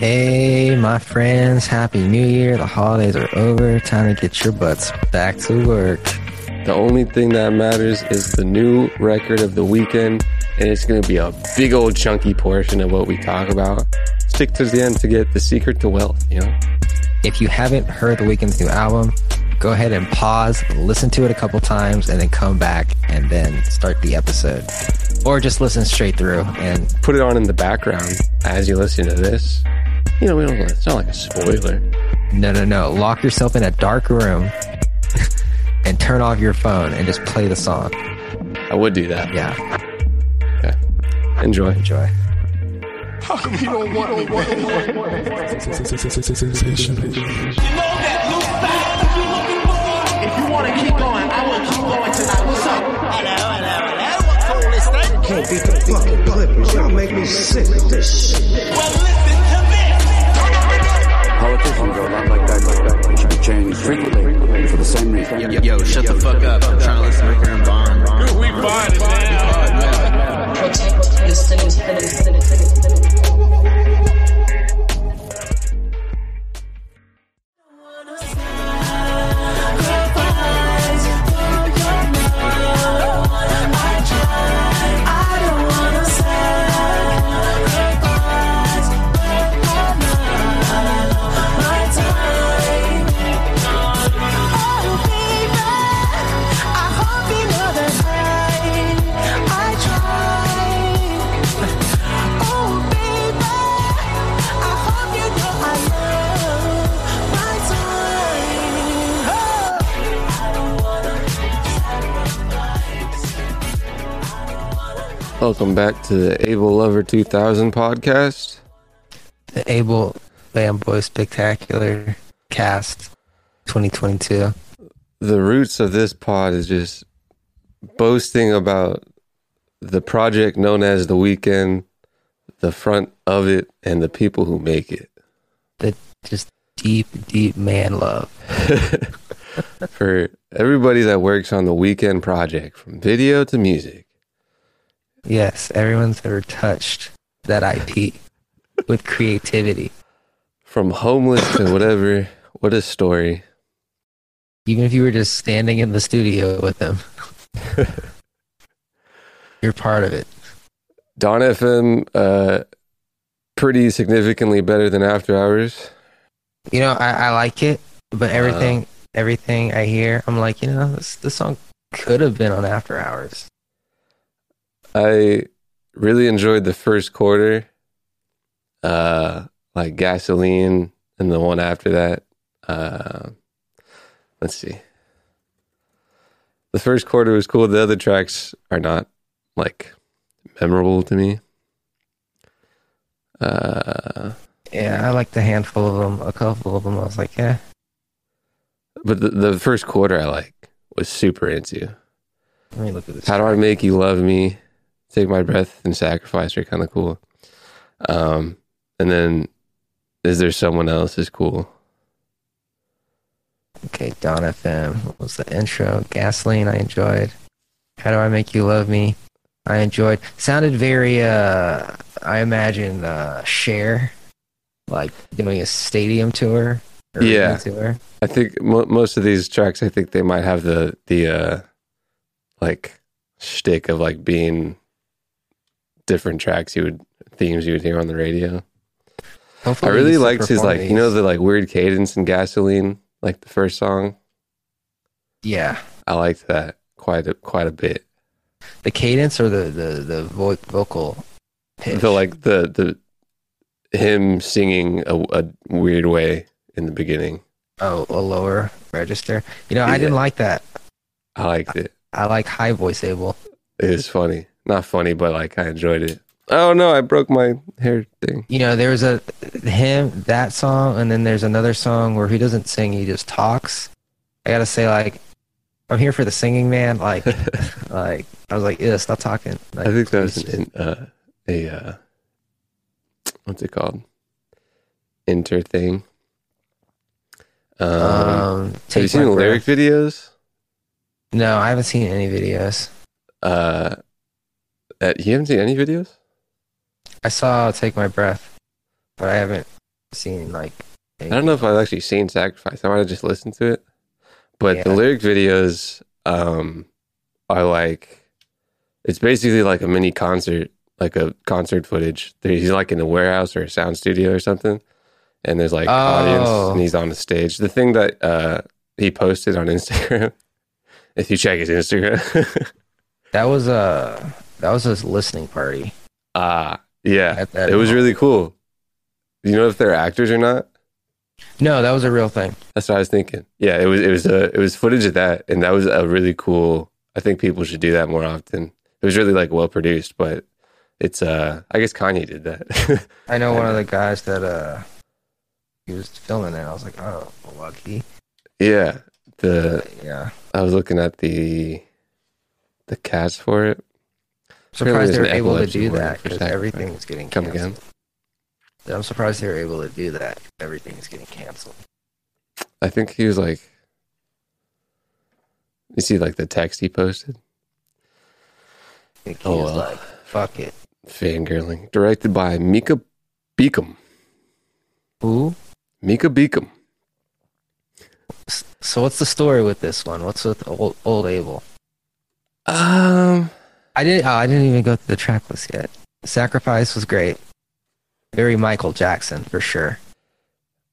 Hey, my friends, Happy New Year. The holidays are over. Time to get your butts back to work. The only thing that matters is the new record of the Weeknd, and it's going to be a big old chunky portion of what we talk about. Stick to the end to get the secret to wealth, you know? If you haven't heard The Weeknd's new album, go ahead and pause, listen to it a couple times, and then come back and then start the episode. Or just listen straight through and Put it on in the background as you listen to this. You know, we don't, it's not like a spoiler. no, no, no. Lock yourself in a dark room and turn off your phone and just play the song. I would do that. Yeah, Okay. Enjoy. enjoy. How come you don't want me. You know that new style that you're looking for? If you want to keep going, I will keep going tonight. What's up? Hello, hello, hello. What cool is that? Can't beat the fucking Clippers. Y'all make me sick with this shit. Politicians are a lot like that, like that. They should be changed frequently for the same reason. Yo, yo, shut the fuck up. I'm trying to listen to Ricker and Bond. We find it now. protect your city's city's Welcome back to the Abel Lover 2000 podcast. The Abel Fanboy Spectacular Cast 2022. The roots of this pod is just boasting about the project known as The Weeknd, the front of it, and the people who make it. The just deep, deep man love. For everybody that works on the Weeknd project, from video to music. Yes, everyone's ever touched that IP with creativity. From homeless to whatever. What a story. Even if you were just standing in the studio with them, you're part of it. Dawn FM, uh, pretty significantly better than After Hours. You know, I, I like it, but everything, everything I hear, I'm like, you know, this this song could have been on After Hours. I really enjoyed the first quarter, uh, like gasoline, and the one after that. Uh, let's see. The first quarter was cool. The other tracks are not like memorable to me. Uh, Yeah, I liked a handful of them. A couple of them, I was like, yeah, but the, the first quarter I like was super into. let me look at this. How do I make you love me? Take my breath and sacrifice are kind of cool. Um, and then is there someone else is cool? Okay, Dawn FM. What was the intro? Gasoline, I enjoyed. How do I make you love me? I enjoyed. Sounded very, uh, I imagine, uh, Cher, like doing a stadium tour. or Yeah. Tour. I think mo- most of these tracks, I think they might have the the uh, like shtick of like being different tracks you would themes you would hear on the radio. I really liked his like you know the like weird cadence in Gasoline, like the first song. yeah, I liked that quite a quite a bit. the cadence or the the the vo- vocal pitch. The like the the him singing a, a weird way in the beginning. oh, a lower register. You know, I didn't like that. I liked it. I like high voice Abel. It was funny. Not funny, but like I enjoyed it. Oh no, I broke my hair thing. You know, there's a him that song, and then there's another song where he doesn't sing; he just talks. I gotta say, like, I'm here for the singing, man. Like, like I was like, yeah, stop talking. Like, I think that was an, uh, a uh, what's it called? Inter thing. Um, Um, have you seen the lyric videos? No, I haven't seen any videos. Uh, uh, you haven't seen any videos? I saw "Take My Breath," but I haven't seen like. I don't know if I've actually seen Sacrifice. I might have just listened to it. But the Yeah. lyric videos um, are like, it's basically like a mini concert, like a concert footage. He's like in a warehouse or a sound studio or something. And there's like audience Oh. and he's on the stage. The thing that uh, he posted on Instagram, if you check his Instagram, That was a that was a listening party. ah, yeah, At that it was really cool. Do you know if they're actors or not? No, that was a real thing. That's what I was thinking. Yeah, it was it was uh, it was footage of that, and that was a really cool. I think people should do that more often. It was really like well produced, but it's uh I guess Kanye did that. I know one of the guys that uh he was filming it. I was like, oh, lucky. yeah, the Yeah, I was looking at the the cast for it. Surprised they were there's an able to do that because sacrifice. everything was getting Come again? I'm surprised they were able to do that. Because everything is getting canceled. I think he was like, you see like the text he posted, I think he Oh, was well. like, fuck it. fangirling, directed by Mika Beacom. Who? Mika Beacom. So what's the story with this one? What's with old, old Abel? Um, I didn't. Oh, I didn't even go through the track list yet. Sacrifice was great. Very Michael Jackson for sure.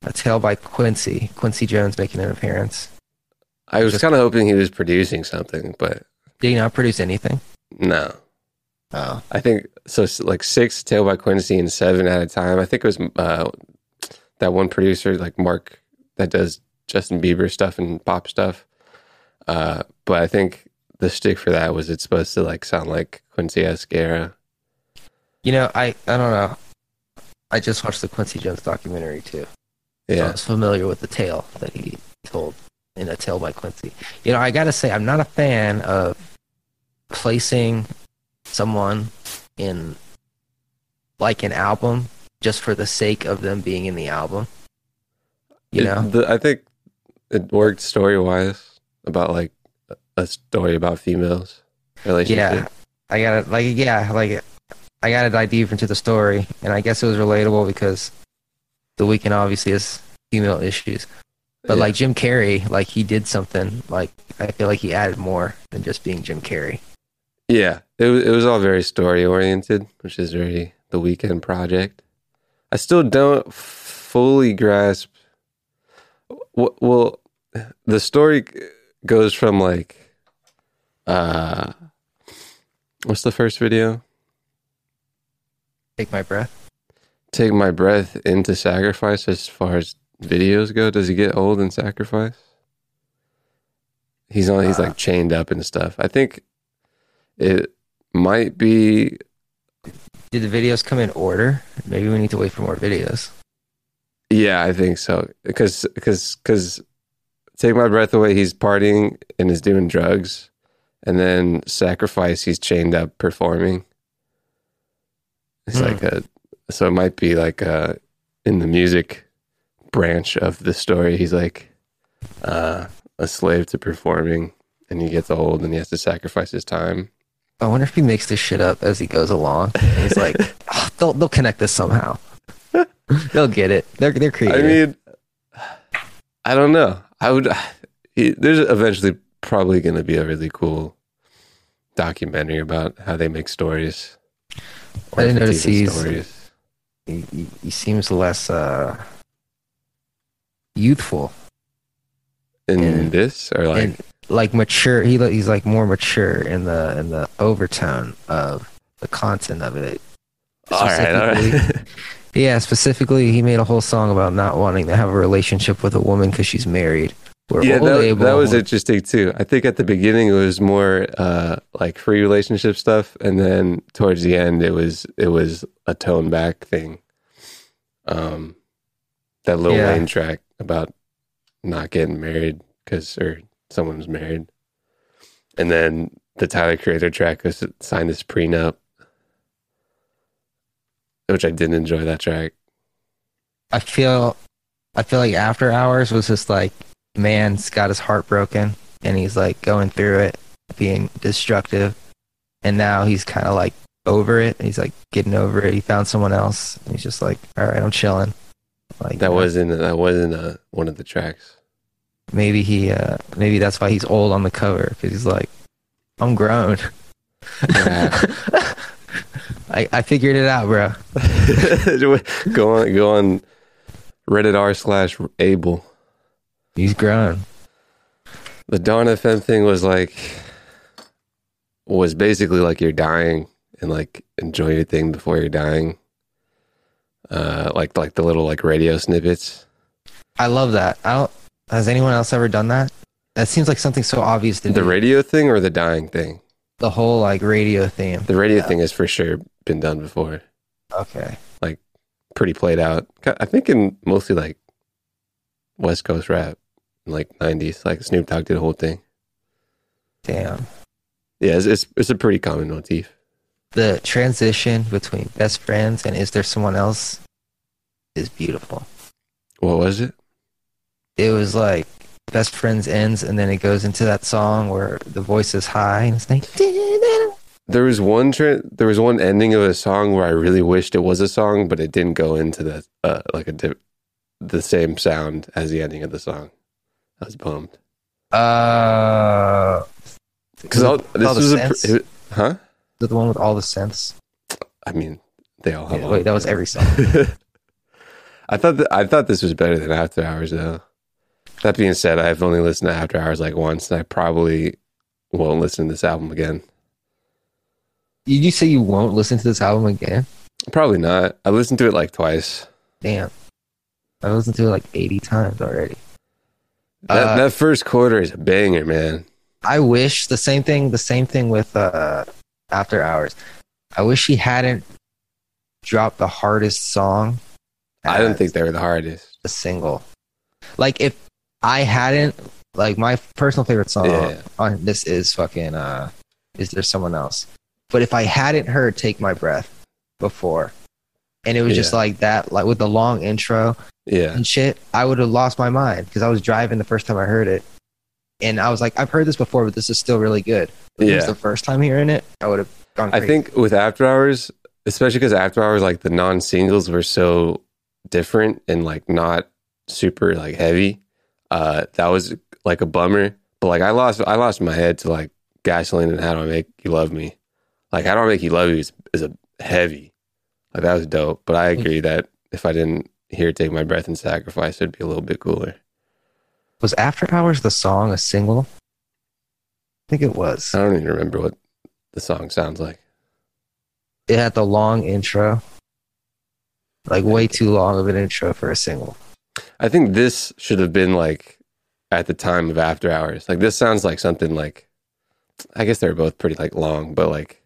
A Tale by Quincy. Quincy Jones making an appearance. I was kind of hoping he was producing something, but Did he not produce anything? no. Oh, I think so. Like six Tale by Quincy and seven at a time. I think it was uh, that one producer, like Mark, that does Justin Bieber stuff and pop stuff. Uh, but I think the stick for that was it's supposed to like sound like Quincy esque era. you know, I I don't know. I just watched the Quincy Jones documentary too. Yeah, so I was familiar with the tale that he told in A Tale by Quincy. You know, I gotta say, I'm not a fan of placing someone in like an album just for the sake of them being in the album. You It- know, the, I think it worked story wise about like a story about females relationship. yeah, I gotta like, yeah, like I gotta dive deep into the story, and I guess it was relatable because the Weeknd obviously has female issues. But Yeah. like Jim Carrey, like he did something. Like I feel like he added more than just being Jim Carrey. Yeah, it was, it was all very story oriented, which is very the Weeknd project. I still don't fully grasp. Well, the story goes from like, uh, what's the first video? Take my breath. Take my breath into sacrifice. As far as videos go, does he get old in sacrifice? He's on. He's Uh, like chained up and stuff. I think it might be Did the videos come in order? Maybe we need to wait for more videos. Yeah, I think so. Because because because take my breath away. He's partying and is doing drugs, and then sacrifice. He's chained up performing. It's Hmm. like a so it might be like uh in the music branch of the story. He's like uh, a slave to performing, and he gets old and he has to sacrifice his time. I wonder if he makes this shit up as he goes along. And he's like, "Oh, they'll they'll connect this somehow. they'll get it. They're they're creative. I mean, I don't know. I would. It, there's eventually probably going to be a really cool documentary about how they make stories. I didn't notice he's- stories. he, he, he seems less uh, youthful in and- this or like and like mature. He he's like more mature in the in the overtone of the content of it. all right, all right. Yeah, specifically, he made a whole song about not wanting to have a relationship with a woman because she's married. Yeah, that, Abel that was interesting too. I think at the beginning it was more uh, like free relationship stuff, and then towards the end it was it was a tone back thing. Um, that little Yeah. Wayne track about not getting married because or someone was married, and then the Tyler Creator track was signed this prenup, which I didn't enjoy that track. I feel, I feel like After Hours was just like, man's got his heart broken, and he's like going through it, being destructive, and now he's kind of like over it. He's like getting over it. He found someone else, he's just like, all right, I'm chilling. Like That wasn't that wasn't uh, one of the tracks. maybe he uh maybe that's why he's old on the cover because he's like, I'm grown. I I figured it out, bro. go on, go on. Reddit r slash Abel. He's grown. The Dawn FM thing was like was basically like you're dying and like enjoy your thing before you're dying. Uh, like like the little like radio snippets. I love that. I don't. Has anyone else ever done that? That seems like something so obvious to The me. radio thing or the dying thing. the whole like radio theme. The radio thing has for sure been done before. Okay. Like pretty played out. I think in mostly like West Coast rap, like '90s. Like Snoop Dogg did the whole thing. Damn. Yeah, it's it's, it's a pretty common motif. The transition between best friends and is there someone else is beautiful. What was it? It was like best friends ends and then it goes into that song where the voice is high and it's like There was one tra- there was one ending of a song where I really wished it was a song, but it didn't go into the uh, like a di- the same sound as the ending of the song. I was bummed uh because all this the was a pr- it- huh? Is the one with all the sense? I mean, they all have. Yeah, all wait, that was every song. I thought that, I thought this was better than After Hours though. That being said, I've only listened to After Hours like once, and I probably won't listen to this album again. Did you say you won't listen to this album again? Probably not. I listened to it like twice. Damn. I listened to it like 80 times already. That, Uh, that first quarter is a banger, man. I wish the same thing. The same thing with uh, After Hours. I wish he hadn't dropped the hardest song. I didn't think they were the hardest. a single. Like if I hadn't, like my personal favorite song Yeah. on this is fucking. uh Is there someone else? But if I hadn't heard "Take My Breath" before, and it was just like that, like with the long intro, Yeah, and shit, I would have lost my mind because I was driving the first time I heard it, and I was like, I've heard this before, but this is still really good. If it was the first time hearing it, I would have gone. I think with After Hours, especially because After Hours, like the non singles were so different and like not super like heavy. Uh, that was like a bummer. But like I lost, I lost my head to like Gasoline and How Do I Make You Love Me. Like How Do I Make You Love You is, is a heavy. Like that was dope. But I agree that if I didn't hear Take My Breath and Sacrifice, it'd be a little bit cooler. was After Hours the song a single? I think it was. I don't even remember what the song sounds like. It had the long intro, like way too long of an intro for a single. I think this should have been like at the time of After Hours. Like this sounds like something like I guess they're both pretty like long, but like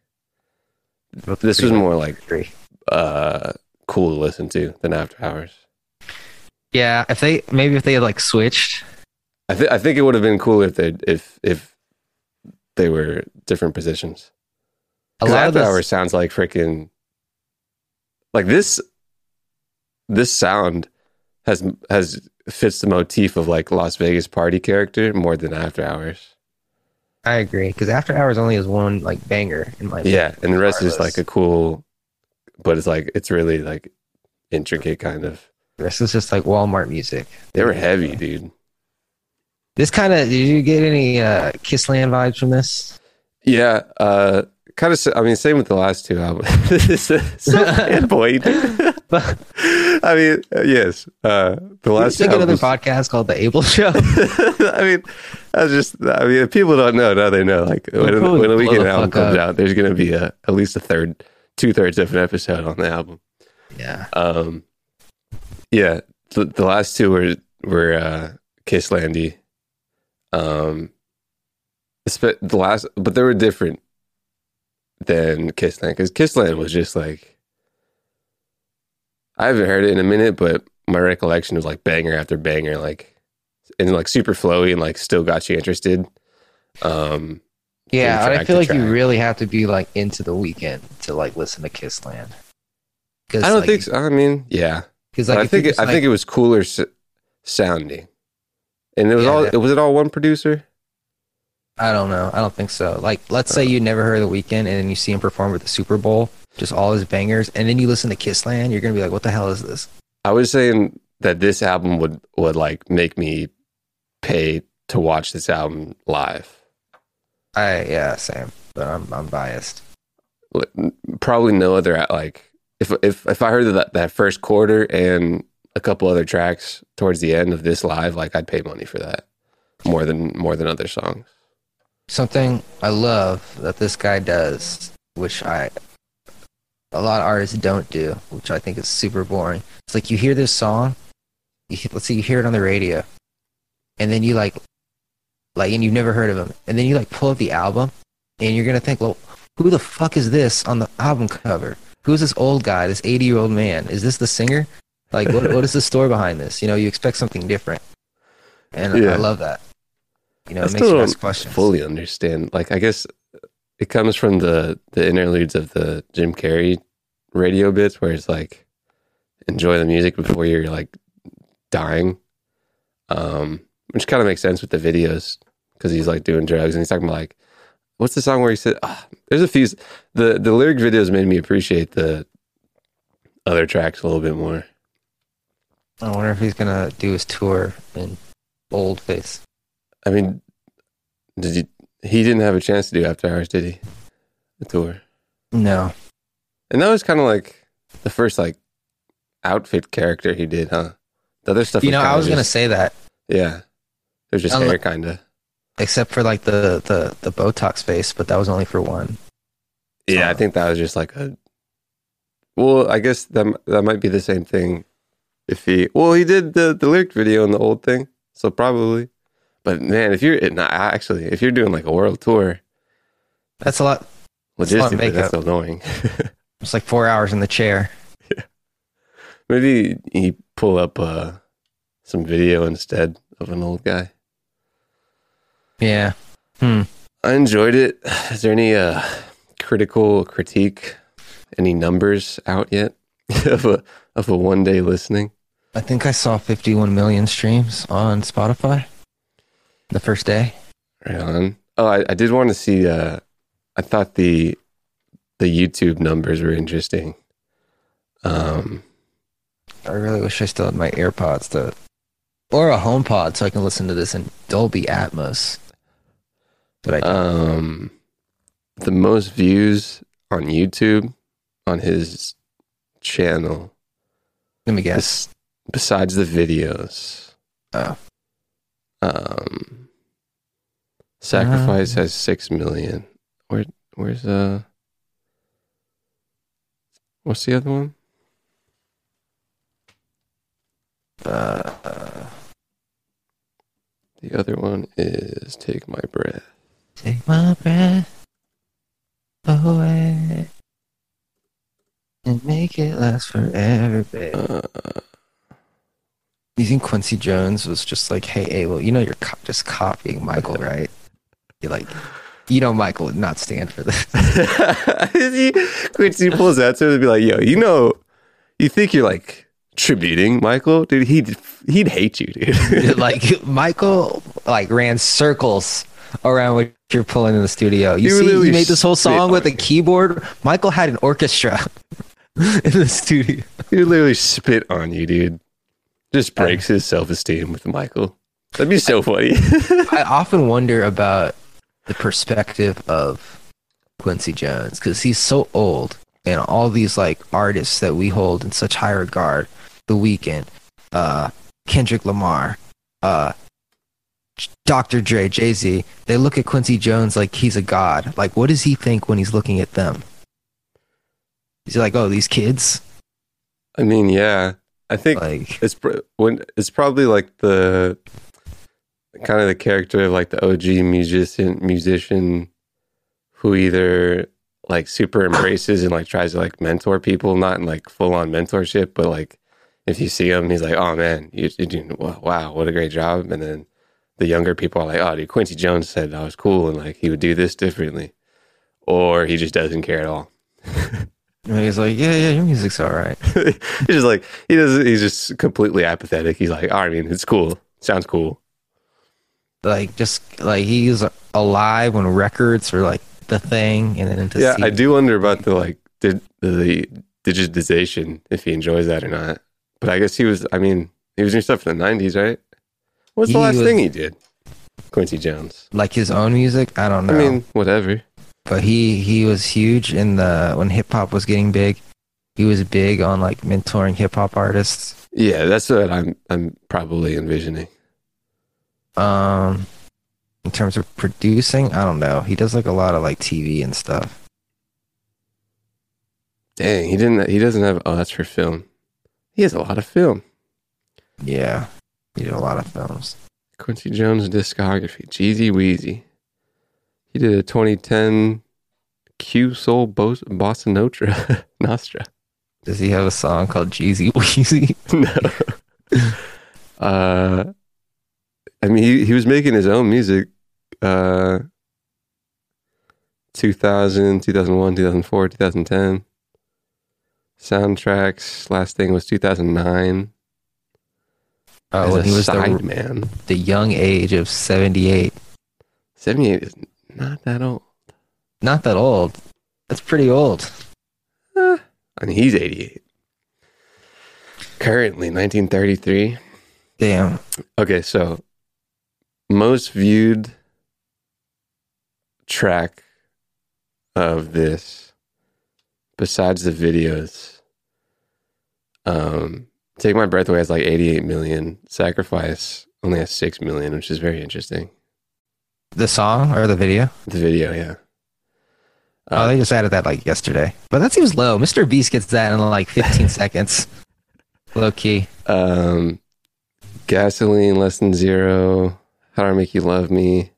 this was more like Three. Uh cool to listen to than After Hours. Yeah, if they maybe if they had like switched, I think I think it would have been cooler if they if if they were different positions. a lot of After this, Hours sounds like freaking like this this sound has has fits the motif of like Las Vegas party character more than After Hours. I agree because After Hours only has one like banger in my Yeah, and the rest is like a cool, but it's like it's really like intricate kind of. This is just like Walmart music. They were heavy, dude. This kind of did you get any uh, Kissland vibes from this? Yeah, uh, kind of. I mean, same with the last two albums. so sad boy. dude. I mean, uh, yes. Uh, the last two make another podcast called The Abel Show. I mean, I was just. I mean, if people don't know, now they know. Like when, probably when a Weeknd album comes up. out, there's gonna be a at least a third, two thirds of an episode on the album. yeah, Um, yeah, the, the last two were were uh, Kiss Landy. Um, the last, but they were different than Kissland because Kissland was just like I haven't heard it in a minute, but my recollection was like banger after banger, like and like super flowy and like still got you interested. Um, yeah. I feel like you really have to be like into the Weeknd to like listen to Kissland. I don't like, think. So. I mean, yeah, Because like I think it, just, I think it was cooler s- sounding, and it was Yeah, all. that- It was it all one producer. I don't know. I don't think so. Like, let's say uh. you never heard of the Weeknd and then you see him perform at the Super Bowl, just all his bangers, and then you listen to Kissland, you're gonna be like, "What the hell is this?" I was saying that this album would would like make me pay to watch this album live. I yeah, same. But I'm I'm biased. Probably no other uh, like if if if I heard that that first quarter and a couple other tracks towards the end of this live, like I'd pay money for that more than more than other songs. Something I love that this guy does, which I a lot of artists don't do, which I think is super boring. It's like you hear this song, you, let's say you hear it on the radio, and then you like, like, and you've never heard of him, and then you like pull up the album, and you're gonna think, well, who the fuck is this on the album cover? Who's this old guy, this 80 year old man? Is this the singer? Like, what, what is the story behind this? You know, you expect something different, and Yeah. I love that. You know, I it makes you ask questions. fully understand. Like I guess it comes from the the interludes of the Jim Carrey radio bits where it's like enjoy the music before you're like dying. Um which kind of makes sense with the videos because he's like doing drugs and he's talking about like what's the song where he said ah, there's a few the the lyric videos made me appreciate the other tracks a little bit more. I wonder if he's gonna do his tour in boldface. I mean, did you? He didn't have a chance to do After Hours, did he? The tour, No, and that was kind of like the first like outfit character he did, huh? The other stuff. you know, I was gonna say that, yeah. Was just hair, kind of. except for like the the the Botox face, but that was only for one. Yeah, I think that was just like a. Well, I guess that that might be the same thing. If he, well, he did the the lyric video in the old thing, so probably. But man, if you're nah, actually, if you're doing like a world tour, That's a lot. That's a lot logistically, that's annoying. It's like four hours in the chair. Yeah. Maybe he pull up uh, some video instead of an old guy. Yeah. Hmm. I enjoyed it. Is there any uh, critical critique? Any numbers out yet of a of a one day listening? I think I saw 51 million streams on Spotify the first day. Right on. Oh, I, I did want to see. Uh, I thought the the YouTube numbers were interesting. Um, I really wish I still had my AirPods to, or a HomePod so I can listen to this in Dolby Atmos. But I don't. um, the most views on YouTube on his channel let me guess. Bes- besides the videos, Oh. um, Sacrifice Um. has six million. Where where's uh what's the other one? Uh, The other one is Take My Breath. Take my breath away and make it last forever, babe. Uh, You think Quincy Jones was just like, hey, Abel, you know you're co- just copying Michael, right? You're like, you know Michael would not stand for this. he, Quincy pulls that to him and be like, "Yo, you know, you think you're like tributing Michael, dude? He'd he'd hate you, dude." like Michael like ran circles around what you're pulling in the studio. You see, he made this whole song on with a keyboard. Michael had an orchestra in the studio. he literally spit on you, dude. Just breaks his self esteem with Michael. That'd be so funny. I often wonder about the perspective of Quincy Jones because he's so old, and all these like artists that we hold in such high regard, The Weeknd, uh, Kendrick Lamar, uh, Dr. Dre, Jay Z, they look at Quincy Jones like he's a god. Like, what does he think when he's looking at them? Is he like, oh, these kids? I mean, yeah, I think Like, it's when it's probably like the kind of the character of like the OG musician musician who either like super embraces and like tries to like mentor people, not in like full on mentorship, but like if you see him, he's like, "Oh man, you, you're doing wow, what a great job!" And then the younger people are like, "Oh, dude, Quincy Jones said I was cool and like he would do this differently," or he just doesn't care at all. he's like, yeah, yeah, your music's all right. he's just like he doesn't. He's just completely apathetic. He's like, oh, I mean, it's cool. Sounds cool. Like, just like he's alive when records were like the thing, and then into yeah, I do wonder about the like did the digitization if he enjoys that or not. But I guess he was. I mean, He was doing stuff in the '90s, right? What's the last was- thing he did? Quincy Jones. Like his own music, I don't know. I mean, whatever. but he he was huge in the when hip hop was getting big. He was big on like mentoring hip hop artists. Yeah, that's what I'm. I'm probably envisioning. Um, in terms of producing, I don't know. He does like a lot of like TV and stuff. Dang, he didn't. He doesn't have. Oh, that's for film. He has a lot of film. Yeah, he did a lot of films. Quincy Jones discography. Jeezy Weezy. He did a 2010 Q Soul Bos- Bossa Nostra. Nostra. Does he have a song called Jeezy Weezy? no. uh, I mean, he, he was making his own music. Uh, 2000, 2001, 2004, 2010. Soundtracks. Last thing was 2009. Oh, when he was the, sideman. the young age of 78. 78 is not that old. Not that old. That's pretty old. I mean, he's 88. Currently, 1933. Damn. Okay, so most viewed track of this, besides the videos, um, Take My Breath Away has like 88 million. Sacrifice only has 6 million, which is very interesting. The song or the video? The video, yeah. oh, they just added that like yesterday. But that seems low. Mr. Beast gets that in like 15 seconds. Low key. Um, gasoline, less than zero. How do I make you love me?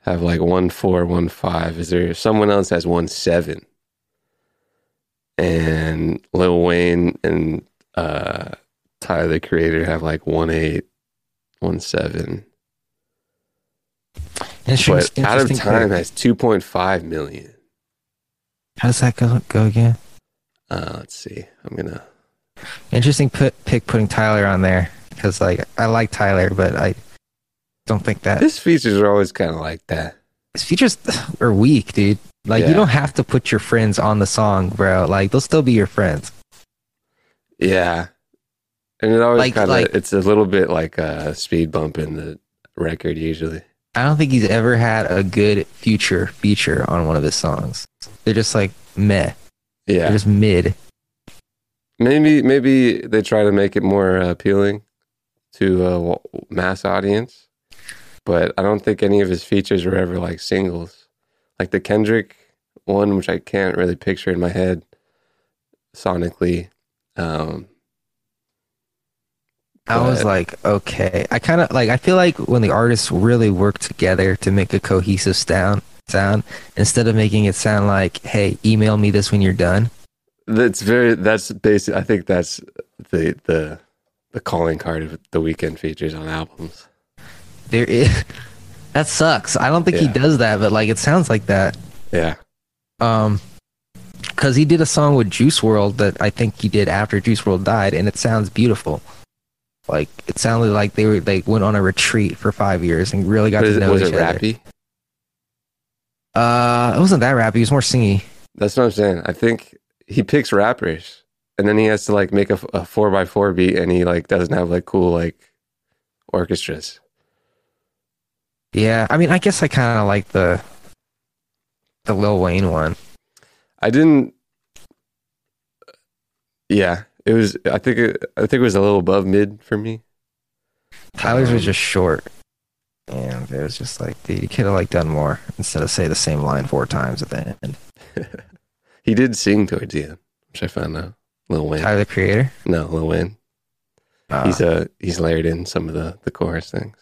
Have like one four, one five. Is there someone else has one seven? And Lil Wayne and uh, Tyler the Creator have like one eight, one seven. Interesting, But out of time has two point five million. How does that go, go again? Uh, let's see. I'm gonna. Interesting put, pick putting Tyler on there because like I like Tyler, but I don't think that His features are always kind of like that. his features are weak, dude. Like Yeah. you don't have to put your friends on the song, bro. Like they'll still be your friends. Yeah. And it always Like- kind of, like- it's a little bit like a speed bump in the record usually. I don't think he's ever had a good future feature on one of his songs. They're just like meh. They're Yeah. just mid. Maybe, maybe they try to make it more appealing to a mass audience, but I don't think any of his features were ever like singles. Like the Kendrick one, which I can't really picture in my head sonically. Um, I was like, okay. I kind of like. I feel like when the artists really work together to make a cohesive sound, sound instead of making it sound like, "Hey, email me this when you're done." that's very, that's basic. I think that's the, the, the calling card of the Weeknd features on albums. There is that sucks. I don't think he does that, but like it sounds like that. Yeah. Um, because he did a song with Juice WRLD that I think he did after Juice WRLD died, and it sounds beautiful. Like it sounded like they were they went on a retreat for five years and really got to know was each it other. rappy? Uh, it wasn't that rappy. It was more singy. That's what I'm saying. I think he picks rappers, and then he has to like make a, a four by four beat, and he like doesn't have like cool like orchestras. Yeah, I mean, I guess I kind of like the the Lil Wayne one. I didn't. Yeah, it was. I think it. I think it was a little above mid for me. Tyler's was Um, just short, and it was just like, dude, you could have like done more instead of say the same line four times at the end. He did sing towards the end, which I found out. Lil Wayne. Tyler the Creator. No, Lil Wayne. Uh, He's uh he's layered in some of the the chorus things.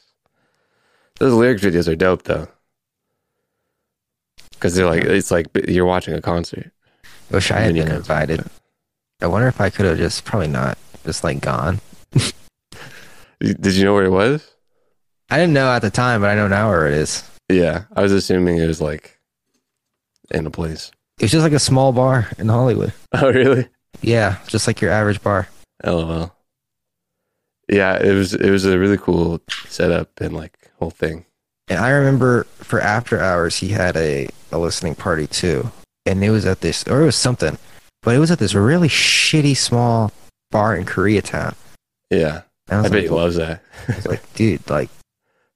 Those lyrics videos are dope though, because they're like it's like you're watching a concert. wish I had been concert. invited. I wonder if I could have just probably not just like gone. Did you know where it was? I didn't know at the time, but I know now where it is. Yeah, I was assuming it was like in a place. It was just like a small bar in Hollywood. Oh, really? Yeah, just like your average bar. Oh, LOL. Yeah, it was it was a really cool setup and like whole thing. And I remember for after hours, he had a, a listening party too. And it was at this, or it was something, but it was at this really shitty small bar in Koreatown. Yeah, I I bet like, he loves that. I was like, dude, like,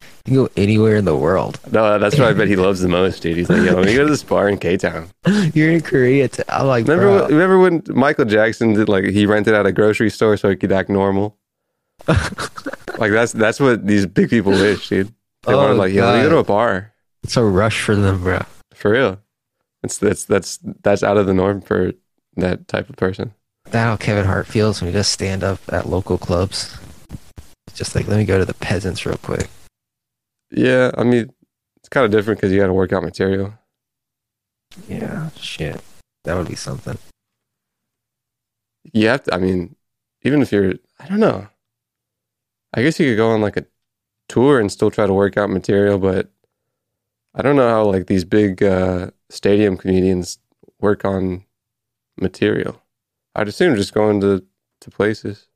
you can go anywhere in the world. No, that's what I bet he loves the most, dude. He's like, yo, let me go to this bar in K Town. You're in Korea. T- I'm like, Remember, when, remember when Michael Jackson did like he rented out a grocery store so he could act normal? like that's that's what these big people wish, dude. They Oh, wanted like, yo, let me go to a bar it's a rush for them, bro. For real. It's that's that's that's out of the norm for that type of person. That's how Kevin Hart feels when he does stand up at local clubs. It's just like, let me go to the peasants real quick. Yeah, I mean, it's kind of different because you got to work out material. Yeah, shit. That would be something. You have to. I mean, even if you're, I don't know. I guess you could go on like a tour and still try to work out material, but I don't know how like these big uh, stadium comedians work on material. I'd assume just going to to places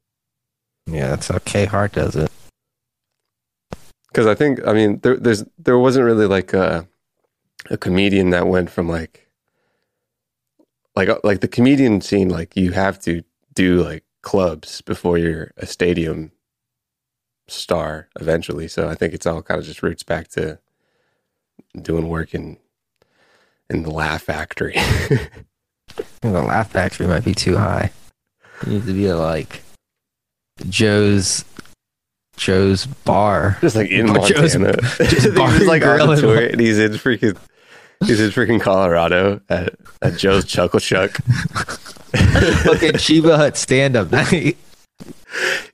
Yeah, that's how K Hart does it. because I think I mean there there's there wasn't really like a a comedian that went from like like uh, like the comedian scene like you have to do like clubs before you're a stadium star eventually so i think it's all kind of just roots back to doing work in in the laugh factory the Laugh Factory might be too high. You need to be like Joe's Joe's bar. just like in But Joe's- montana just he's like on tour and he's in freaking he's in freaking colorado at, at joe's chuckle chuck Fucking Chiba Hut stand up night.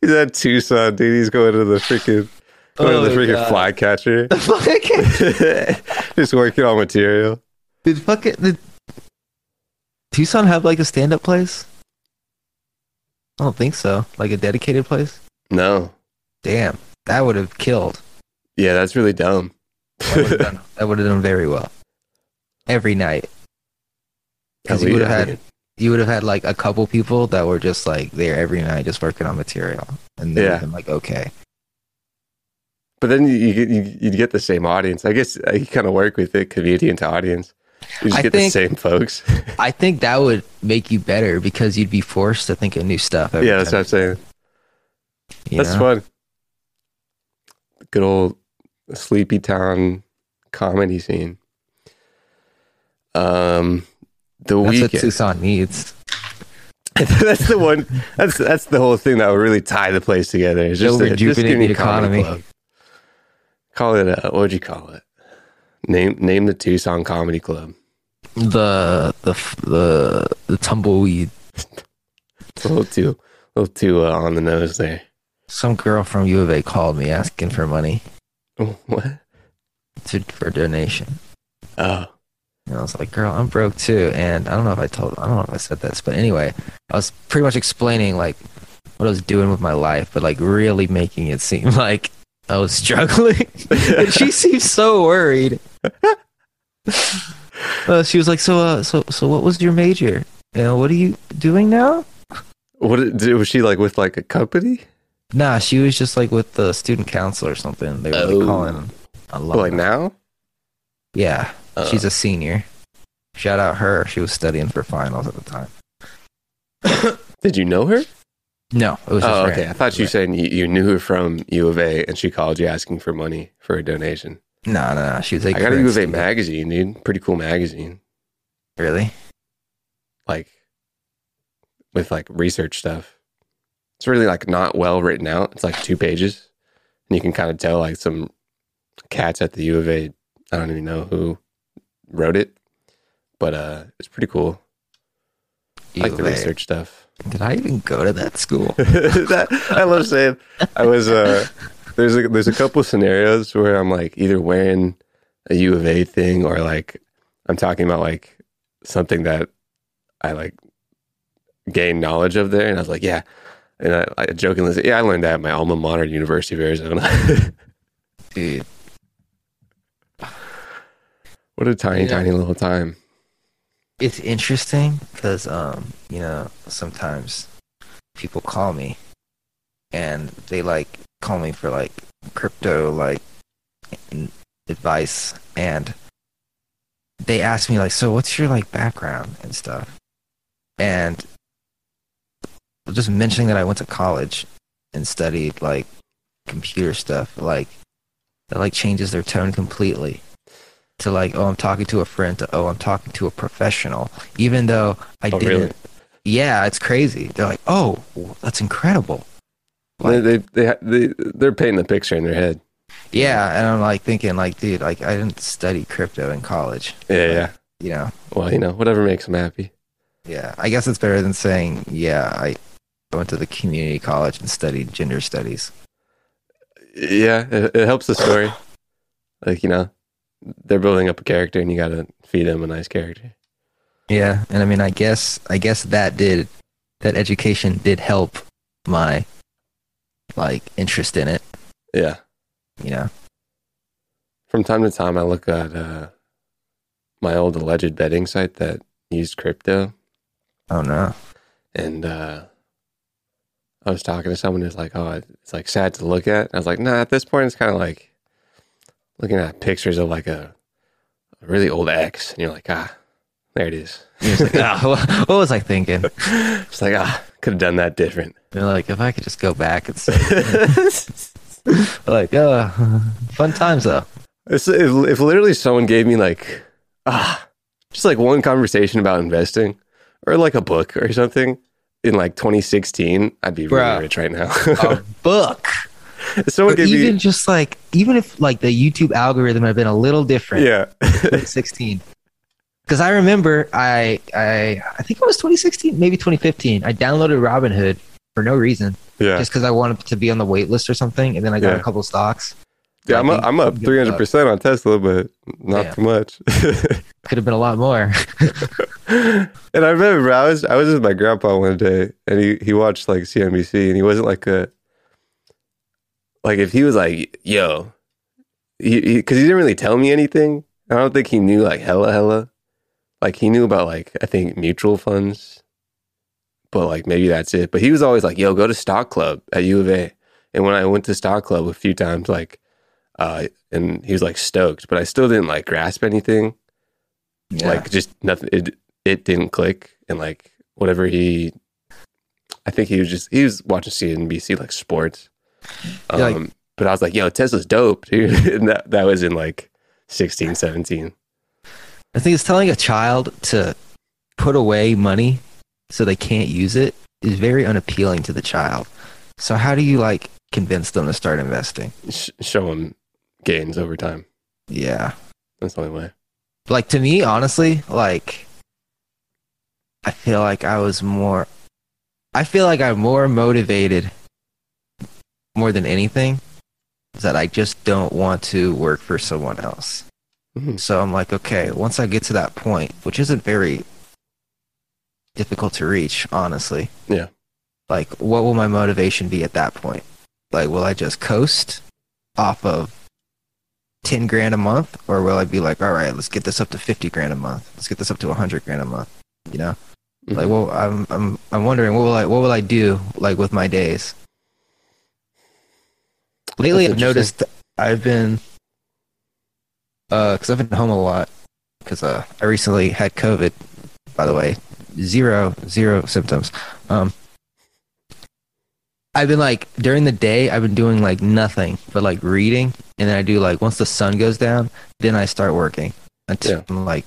He's at Tucson, dude. He's going to the freaking Oh the freaking God. flycatcher. Fucking- Just working on material. Did fucking did Tucson have like a stand up place? I don't think so. Like a dedicated place? No. Damn. That would have killed. Yeah, that's really dumb. That would have done, done very well. Every night. Because you would have had you would have had like a couple people that were just like there every night just working on material. And then Yeah. been like, okay. But then you, you get you, you'd get the same audience. I guess you kind of work with it, comedian to audience. You just I get think- the same folks. I think that would make you better because you'd be forced to think of new stuff. Yeah, that's what I'm saying. you That's know? fun. Good old sleepy town comedy scene. Um, the That's what weekend. Tucson needs. that's the one. That's that's the whole thing that would really tie the place together. It's just, It'll a, just rejuvenate the a comedy economy. Call it a what would you call it? Name name the Tucson Comedy Club. The the the the tumbleweed. It's a little too a little too uh, on the nose there. Some girl from U of A called me asking for money what? to for donation. Oh, And I was like, girl, I'm broke too. And I don't know if I told, I don't know if I said this, but anyway, I was pretty much explaining like what I was doing with my life, but like really making it seem like I was struggling. and she seemed so worried. Uh, she was like, so, uh, so, so what was your major? You know, what are you doing now? what did- was she like with like a company? Nah, she was just like with the student council or something. They were Oh. like calling a lot. Like now? Yeah, Uh, she's a senior. Shout out her. She was studying for finals at the time. Did you know her? No, it was Oh, okay. I thought you were saying you, you knew her from U of A, and she called you asking for money for a donation. No, no, no. She was like, I got a U of A magazine, dude. Pretty cool magazine. Really? like with like research stuff. It's really like not well written out. It's like two pages, and you can kind of tell like some cats at the U of A. I don't even know who wrote it, but uh, it's pretty cool. I like the research stuff. Did I even go to that school? that, I love saying I was. Uh, there's a there's a couple scenarios where I'm like either wearing a U of A thing or like I'm talking about like something that I like gained knowledge of there, and I was like, yeah. And I, I jokingly said, yeah, I learned that at my alma mater, University of Arizona. Dude, what a tiny, Yeah. tiny little time. It's interesting because, um, you know, sometimes people call me and they like call me for like crypto, like advice. And they ask me, like, so what's your like background and stuff? And just mentioning that I went to college and studied like computer stuff, like that like changes their tone completely. To like, oh, I'm talking to a friend. To oh, I'm talking to a professional. Even though I Oh, didn't. really? Yeah, it's crazy. They're like, oh, that's incredible. They, they they they they're painting the picture in their head. Yeah, and I'm like thinking, like, dude, like I didn't study crypto in college. Yeah, yeah. You know, Well, you know, whatever makes them happy. yeah. I guess it's better than saying, yeah, I went to the community college and studied gender studies. Yeah, it, it helps the story. Like you know, they're building up a character, and you got to feed them a nice character. Yeah, and I mean, I guess, I guess that did, that education did help my, like, interest in it. Yeah. You know. From time to time, I look at uh, my old alleged betting site that used crypto, Oh no. and uh, I was talking to someone who's like, "Oh, it's like sad to look at." I was like, "Nah." At this point, it's kind of like looking at pictures of like a, a really old ex, and you're like, "Ah, there it is." You're like, ah, what was I thinking? It's like, ah, could have done that different. They're like, if I could just go back and say, like, uh, fun times though. If, if, if literally someone gave me like, ah, just like one conversation about investing or like a book or something in like 2016, I'd be Bruh. really rich right now. A book. Someone Or gave even me, just like, even if like the YouTube algorithm had been a little different. yeah, 2016. Because I remember I I I think it was 2016, maybe 2015. I downloaded Robinhood for no reason, yeah, just because I wanted to be on the wait list or something, and then I got Yeah. a couple stocks. yeah. I'm, up, I'm up 300 percent on Tesla, but not Yeah. too much. Could have been a lot more. and I remember I was I was with my grandpa one day, and he he watched like CNBC, and he wasn't like a like if he was like yo, he because he, didn't really tell me anything. I don't think he knew like hella hella. Like he knew about like I think mutual funds, but like maybe that's it. But he was always like, "Yo, go to Stock Club at U of A." And when I went to Stock Club a few times, like, uh, and he was like stoked, but I still didn't like grasp anything Yeah. like just nothing it it didn't click and like whatever he i think he was just he was watching cnbc like sports um Yeah, like- but i was like yo tesla's dope dude and that, that was in like 16 17 I think it's telling a child to put away money so they can't use it is very unappealing to the child. So how do you like convince them to start investing? Sh- show him gains over time Yeah. that's the only way like to me honestly like i feel like i was more i feel like i'm more motivated more than anything is that i just don't want to work for someone else. Mhm. so i'm like okay once i get to that point which isn't very difficult to reach honestly. Yeah. like what will my motivation be at that point? Like will i just coast off of 10 grand a month or will i be like all right let's get this up to 50 grand a month. Let's get this up to 100 grand a month you know? Like well i'm i'm i'm wondering what will i what will i do like with my days lately i've noticed i've been uh because i've been home a lot because uh i recently had covid by the way zero zero symptoms um I've been like during the day I've been doing like nothing but like reading and then I do like once the sun goes down then I start working until like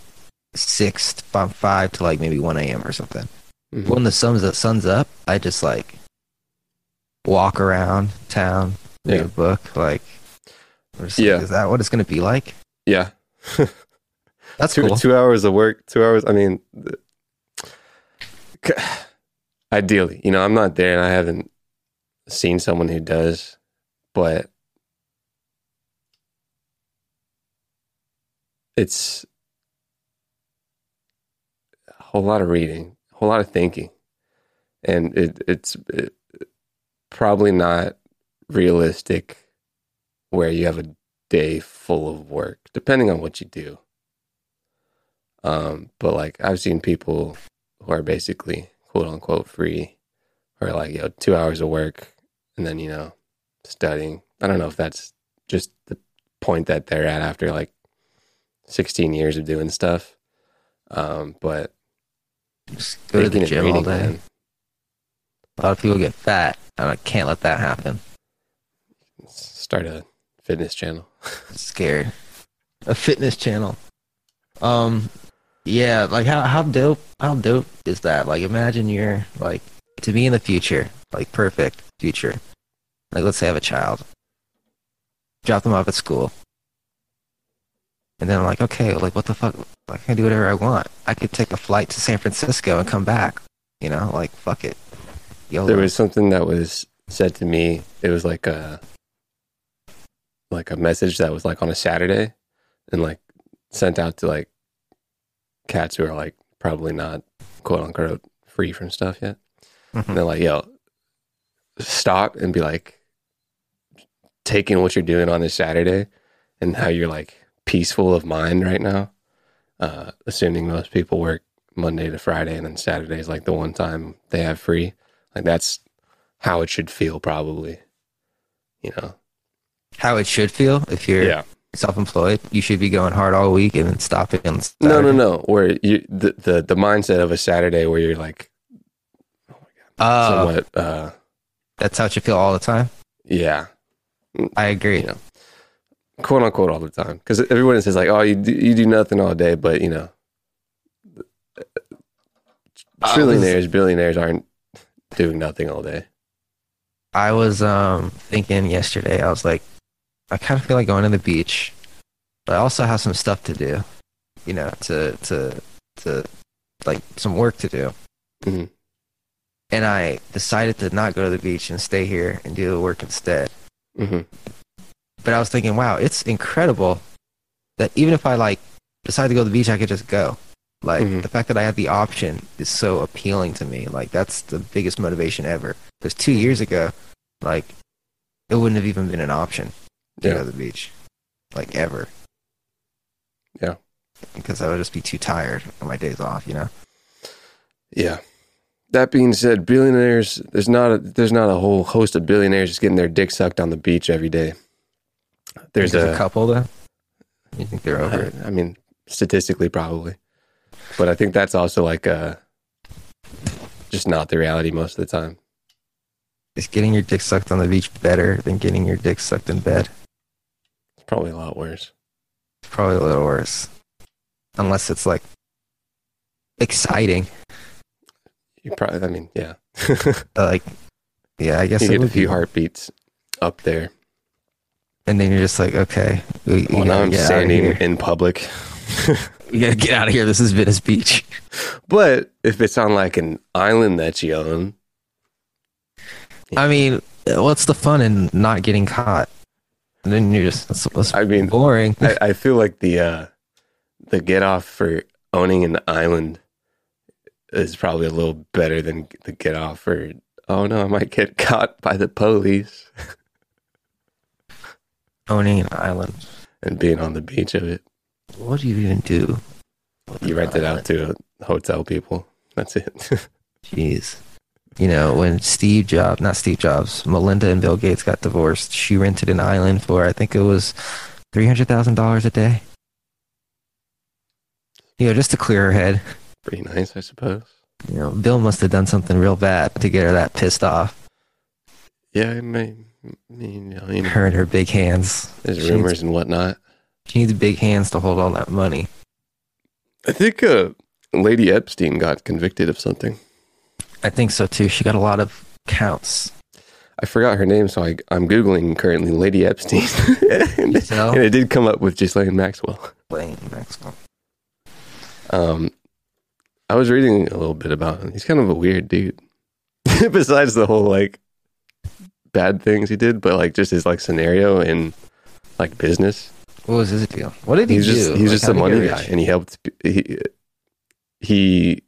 six from five to like maybe one AM or something. Mhm. When the sun's the sun's up, I just like walk around town, read Yeah. a book, like Yeah. like, is that what it's gonna be like? yeah That's two, cool. two hours of work two hours i mean ideally you know i'm not there and i haven't seen someone who does but it's a whole lot of reading a whole lot of thinking and it, it's it, probably not realistic where you have a day full of work depending on what you do um, but like I've seen people who are basically quote unquote free, or like, you know, two hours of work and then, you know, studying. I don't know if that's just the point that they're at after like 16 years of doing stuff. Um, but Just go to the and gym all day. man. A lot of people get fat I can't let that happen. Start a fitness channel. scared. A fitness channel. Um, yeah, like how how dope how dope is that? Like, imagine you're like to be in the future, like perfect future. Like, let's say I have a child, drop them off at school, and then I'm like, okay, like what the fuck? I can do whatever I want. I could take a flight to San Francisco and come back. You know, like fuck it. YOLO. There was something that was said to me. It was like a like a message that was like on a Saturday and like sent out to like cats who are like probably not quote unquote free from stuff yet. Mhm. And they're like, yo, stop and be like taking what you're doing on this Saturday and how you're like peaceful of mind right now. Uh, assuming most people work Monday to Friday and then Saturday is like the one time they have free. Like that's how it should feel probably. You know? How it should feel if you're self-employed. You should be going hard all week and then stopping on No, Saturday. no, no. Where you the, the the mindset of a Saturday where you're like Oh, my god," somewhat uh that's how it should feel all the time. yeah, I agree. you know, quote unquote all the time. Because everyone says like, oh, you do, you do nothing all day, but you know, I trillionaires, billionaires aren't doing nothing all day. I was um thinking yesterday. I was like, I kind of feel like going to the beach, but I also have some stuff to do. You know, to to to like some work to do. Mhm. And I decided to not go to the beach and stay here and do the work instead. hmm But I was thinking, wow, it's incredible that even if I like decide to go to the beach, I could just go. Like Mhm. the fact that I had the option is so appealing to me. Like that's the biggest motivation ever. Because two years ago, like it wouldn't have even been an option to Yeah. go to the beach, like ever. Yeah. Because I would just be too tired on my days off. You know. Yeah. That being said, billionaires there's not a, there's not a whole host of billionaires just getting their dick sucked on the beach every day. There's Think a, a couple though. You think they're over I, it? I mean, statistically, probably, but I think that's also like uh, just not the reality most of the time. Is getting your dick sucked on the beach better than getting your dick sucked in bed? Probably a lot worse. Probably a little worse. Unless it's like exciting. You probably, I mean, yeah, Like, yeah, I guess you get a few be. heartbeats up there. And then you're just like, okay, we, we Well, now I'm get out of standing in public. We gotta get out of here. This is Venice Beach. but if it's on like an island that you own, I mean, what's the fun in not getting caught? And then you're just, that's, that's I mean, boring. I, I feel like the uh, the get off for owning an island is probably a little better than the get off for oh no, I might get caught by the police Owning an island. and being on the beach of it. What do you even do? You rent it out to hotel people. That's it. Jeez. You know, when Steve Jobs, not Steve Jobs, Melinda and Bill Gates got divorced, she rented an island for, I think it was $300,000 a day. You know, just to clear her head. Pretty nice, I suppose. You know, Bill must have done something real bad to get her that pissed off. Yeah, I mean, I mean, you know, you know, Her and her big hands. there's She rumors needs, and whatnot. she needs big hands to hold all that money. I think uh, Lady Epstein got convicted of something. I think so too. She got a lot of counts. I forgot her name, so I, I'm googling currently Lady Epstein, and, and it did come up with Ghislaine Maxwell. Playing Maxwell. Um, I was reading a little bit about him. He's kind of a weird dude. Besides the whole like bad things he did, but like just his like scenario in like business. What was his deal? What did he He's do? just he's Like, just a money guy, and he helped. He he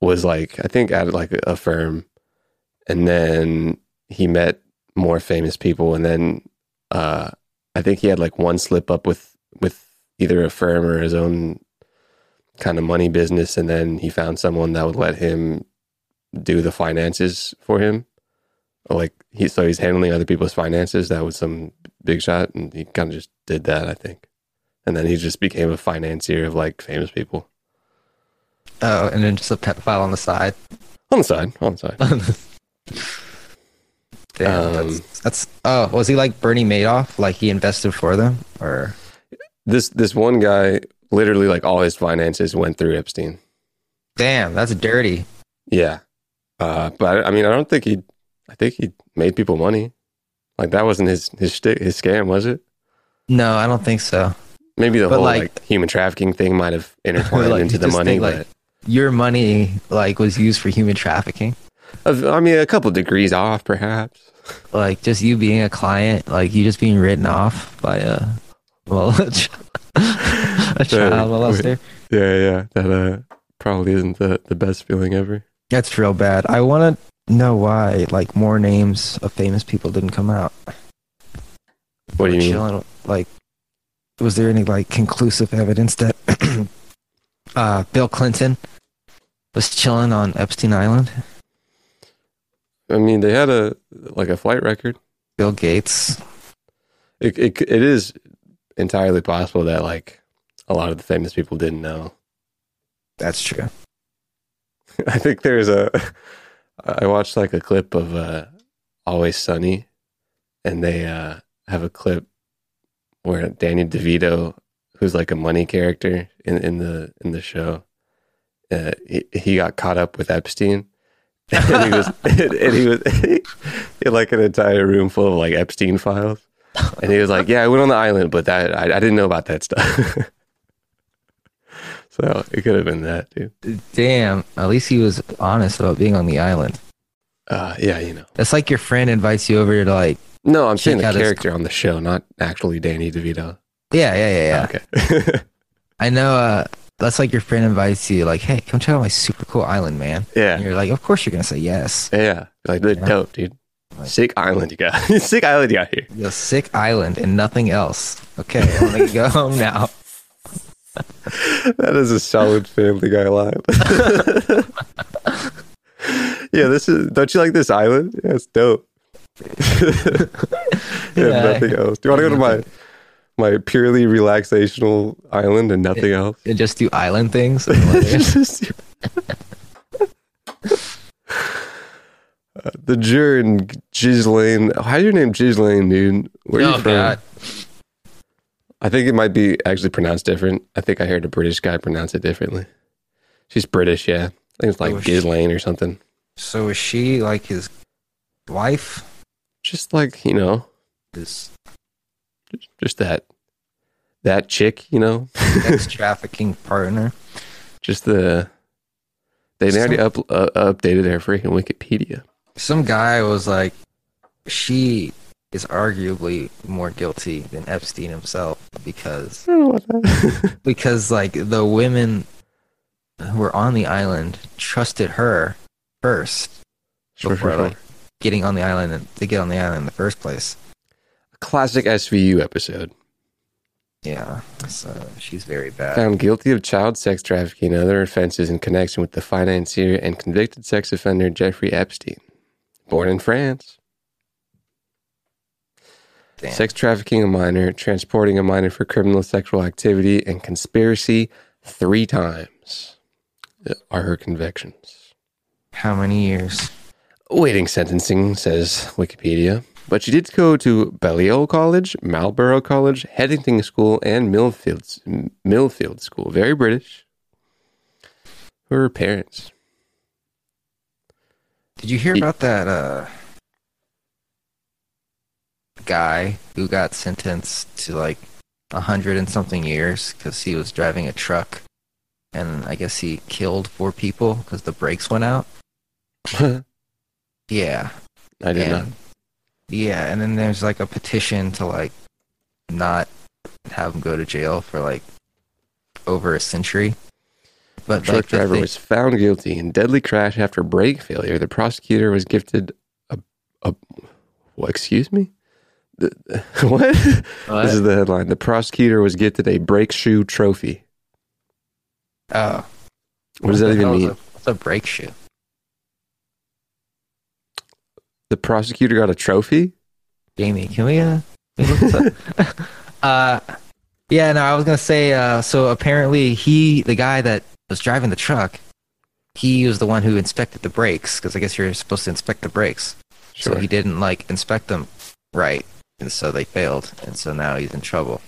was like I think at like a firm, and then he met more famous people, and then uh, I think he had like one slip up with with either a firm or his own kind of money business, and then he found someone that would let him do the finances for him. Like he, so he's handling other people's finances. That was some big shot, and he kind of just did that, I think. And then he just became a financier of like famous people Oh, and then just a pedophile on the side. on the side. On the side. Damn, Um, that's, that's oh, was he like Bernie Madoff? Like he invested for them, or This this one guy literally like all his finances went through Epstein. damn, that's dirty. Yeah. Uh, but I mean, I don't think he. I think he made people money. Like that wasn't his his shtick, his scam, was it? No, I don't think so. Maybe the But, whole like- like, human trafficking thing might have intertwined Like, into the money, think, like, Your money like was used for human trafficking. I mean, a couple degrees off, perhaps. Like just you being a client, like you just being written off by a well, a ch- a child molester. Yeah, yeah. That uh, probably isn't the the best feeling ever. That's real bad. I want to know why like more names of famous people didn't come out. What do you mean? Chilling, like, was there any like conclusive evidence that uh, Bill Clinton was chilling on Epstein Island? I mean, they had a like a flight record. Bill Gates. It it it is entirely possible that like a lot of the famous people didn't know. That's true. I think there's a. I watched like a clip of uh, Always Sunny, and they uh, have a clip where Danny DeVito, who's like a money character in, in the in the show, uh, he, he got caught up with Epstein, and he was and he was in like an entire room full of like Epstein files, and he was like, "Yeah, I went on the island, but that I, I didn't know about that stuff." so it could have been that, dude. Damn. At least he was honest about being on the island. Uh, yeah, you know. That's like your friend invites you over to like, No, I'm saying the out his- character on the show, not actually Danny DeVito. Yeah, yeah, yeah, yeah. Okay. I know. Uh, that's like your friend invites you, like, hey, come check out my super cool island, man. And yeah. you're like, of course you're gonna say yes. Yeah. Like, they're Yeah. dope, dude. Like- Sick island you got. Sick island you got here. The sick island and nothing else. Okay, I'm gonna go home now. That is a solid Family Guy line. yeah, this is. Don't you like this island? Yeah, it's dope. yeah, Yeah. nothing else. Do you want to go to my my purely relaxational island and nothing else? And just do island things. Uh, the juror in Ghislaine. How's your name, Ghislaine, dude? Where are you oh from? god. I think it might be actually pronounced different. I think I heard a British guy pronounce it differently. She's British, yeah. I think it's like Ghislaine or something. So is she like his wife? Just like you know, His just that that chick, you know, ex trafficking partner? just the they already up, uh, updated their freaking Wikipedia. Some guy was like, she is arguably more guilty than Epstein himself because I don't know that. because like the women who were on the island trusted her first Sure, before sure, sure. like getting on the island and to get on the island in the first place. Classic SVU episode. Yeah, so she's very bad. Found guilty of child sex trafficking and other offenses in connection with the financier and convicted sex offender Jeffrey Epstein, born in France. Damn. Sex trafficking a minor, transporting a minor for criminal sexual activity, and conspiracy three times uh, are her convictions. How many years? Waiting sentencing, says Wikipedia. But she did go to Balliol College, Marlborough College, Headington School, and Millfield, Millfield School. Very British. Who are her parents? Did you hear about that uh guy who got sentenced to like a hundred and something years because he was driving a truck and I guess he killed four people because the brakes went out? Yeah. I did not. Yeah, and then there's like a petition to like not have him go to jail for like over a century. But Truck like, the driver thing- was found guilty in deadly crash after brake failure. The prosecutor was gifted a, a what, excuse me? The, what? What? This is the headline. The prosecutor was gifted a brake shoe trophy. oh, What does that even mean? a- What's a brake shoe? The prosecutor got a trophy? Jamie, can we uh, can we look this up? uh yeah, no, I was gonna say uh so apparently he the guy that was driving the truck, he was the one who inspected the brakes, because I guess you're supposed to inspect the brakes. So he didn't like inspect them right, and so they failed, and so now he's in trouble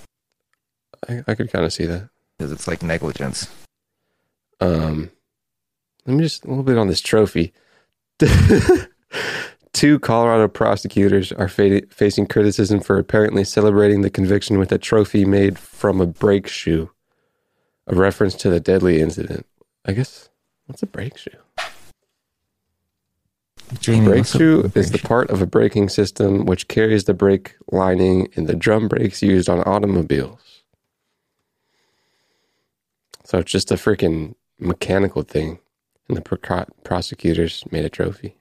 I, I could kind of see that. because it's like negligence. Um, let me just a little bit on this trophy. Two Colorado prosecutors are fa- facing criticism for apparently celebrating the conviction with a trophy made from a brake shoe, a reference to the deadly incident. I guess what's a brake shoe? Jamie, brake shoe is the part of a braking system which carries the brake lining in the drum brakes used on automobiles. So it's just a freaking mechanical thing, and the pro- prosecutors made a trophy.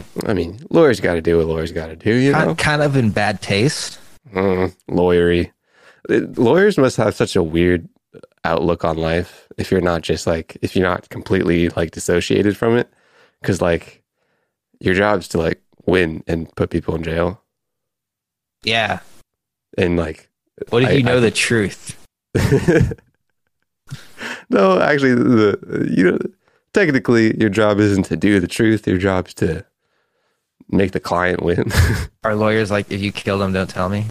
Hmm. I mean, lawyers got to do what lawyers got to do, you kind, know. kind of in bad taste. Mm, lawyery. It- lawyers must have such a weird outlook on life if you're not just like if you're not completely like dissociated from it because like your job's to like win and put people in jail Yeah. and like What if I- you know I- the truth? no actually the you know technically your job isn't to do the truth your job's to make the client win Our lawyers like, if you kill them, don't tell me?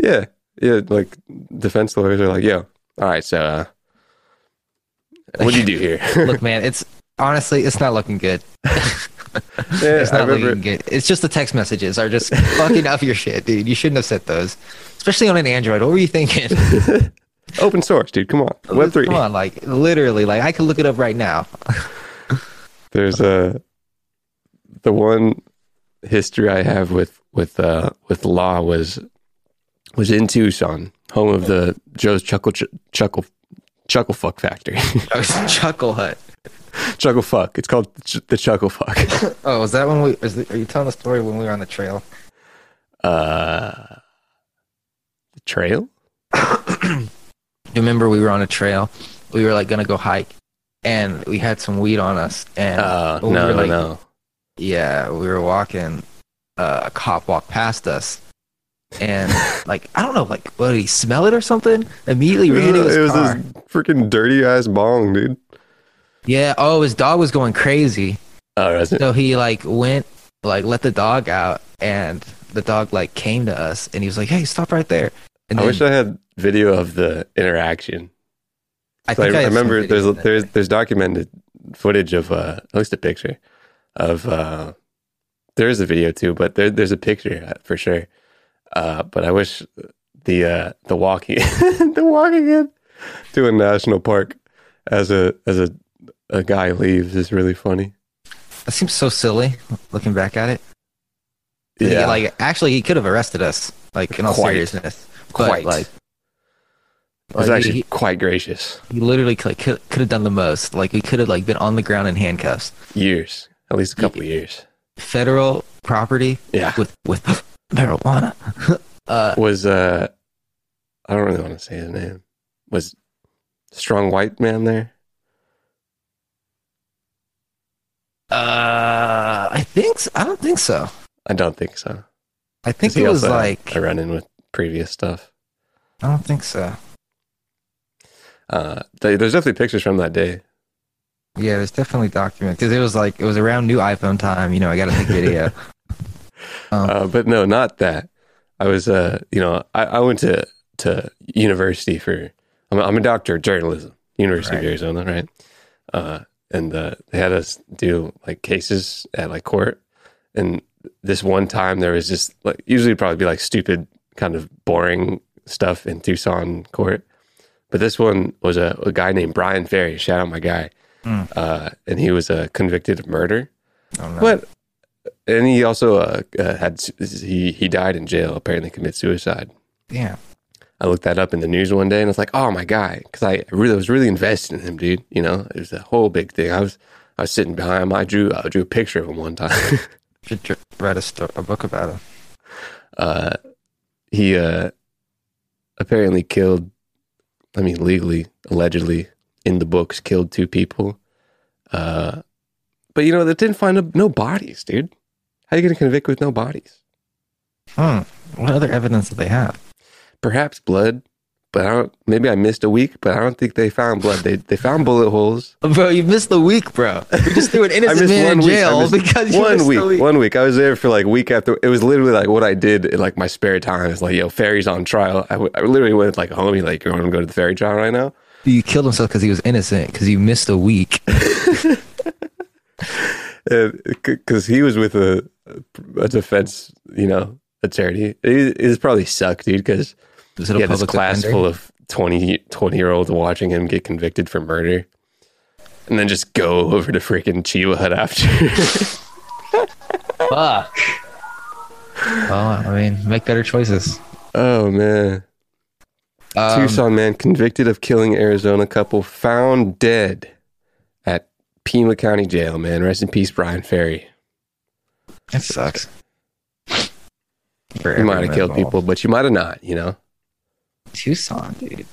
yeah yeah like defense lawyers are like yo all right so uh what do you do here Look, man, it's honestly, it's not looking good. Yeah, It's not looking good. It's just the text messages are just fucking up your shit, dude. You shouldn't have sent those, especially on an Android. What were you thinking? Open source, dude. Come on. Web three. Come on, like literally, like I can look it up right now. There's a the one history I have with with uh with law was was in Tucson, home of the Joe's Chuckle Ch- Chuckle Chuckle Fuck Factory. Chuckle Hut. Chuckle Fuck. It's called Ch- the Chuckle Fuck. Oh, is that when we? Is the, are you telling the story when we were on the trail? Uh, the trail. you Remember, we were on a trail. We were like gonna go hike, and we had some weed on us. And Uh, we no, were, like, no. Yeah, we were walking. Uh, a cop walked past us, and like I don't know, like what did he smell it or something? Immediately ran to his it was car. this freaking dirty ass bong, dude. Yeah. Oh, his dog was going crazy. Oh, it? So he like went, like let the dog out, and the dog like came to us, and he was like, "Hey, stop right there." And I then wish I had video of the interaction. I So I, think I, have remember there's there's there's documented footage of uh, at least a picture of uh, there is a video too, but there there's a picture for sure. Uh, but I wish the uh, the walking the walking in to a national park as a as a a guy leaves is really funny. that seems so silly looking back at it. He, Yeah, like actually, he could have arrested us, like in all Quite. seriousness. But, quite. like, it was like, actually he, quite gracious. he literally could could have done the most. Like he could have like been on the ground in handcuffs. Years, at least a couple of years. Federal property Yeah, with with marijuana. uh, was uh, I don't really want to say his name. Was strong white man there? uh, I think so. I don't think so. I don't think so. I think he it was like a run in with previous stuff. I don't think so. Uh, th- there's definitely pictures from that day. Yeah, there's definitely document because it was like it was around new iPhone time. You know, I got to take video. um, Uh, but no, not that. I was, uh, you know, I, I went to to university for. I'm a, I'm a doctor of journalism, University Right. of Arizona, right? Uh, and uh, they had us do like cases at like court, and this one time there was just like usually probably be like stupid, kind of boring stuff in Tucson court, but this one was a, a guy named Brian Ferry. Shout out my guy, Hmm. uh, and he was uh, convicted of murder. oh, no. But and he also uh, uh, had he he died in jail. Apparently, committed suicide. Yeah. I looked that up in the news one day, and I was like, "Oh my god!" Because I really was really invested in him, dude. You know, it was a whole big thing. I was I was sitting behind him. I drew I drew a picture of him one time. Should write a, sto- a book about him. uh, he uh, apparently killed. I mean, legally, allegedly, in the books, killed two people. Uh, but you know, they didn't find a, no bodies, dude. How you going to convict with no bodies? Hmm. What other evidence do they have? perhaps blood, but I don't. Maybe I missed a week, but I don't think they found blood. They they found bullet holes. Bro, you missed the week, bro. You just threw an I innocent missed man one in jail because you one week, week. One week. I was there for like week after. It was literally like what I did in like my spare time. It's like, yo, ferry's on trial. I, w- I literally went like, homie, like, you want to go to the ferry trial right now? You killed himself because he was innocent because he missed a week. Because he was with a a defense, you know, attorney. It, it probably sucked, dude. Because he a had this class defender? full of 20, 20 year olds watching him get convicted for murder, and then just go over to freaking Cheba Hut after. Fuck. Well, I mean, make better choices. oh man. Um, Tucson man convicted of killing Arizona couple found dead at Pima County Jail. Man, rest in peace, Brian Ferry. That sucks. For You might have killed involved. people, but you might have not. You know. Tucson, dude.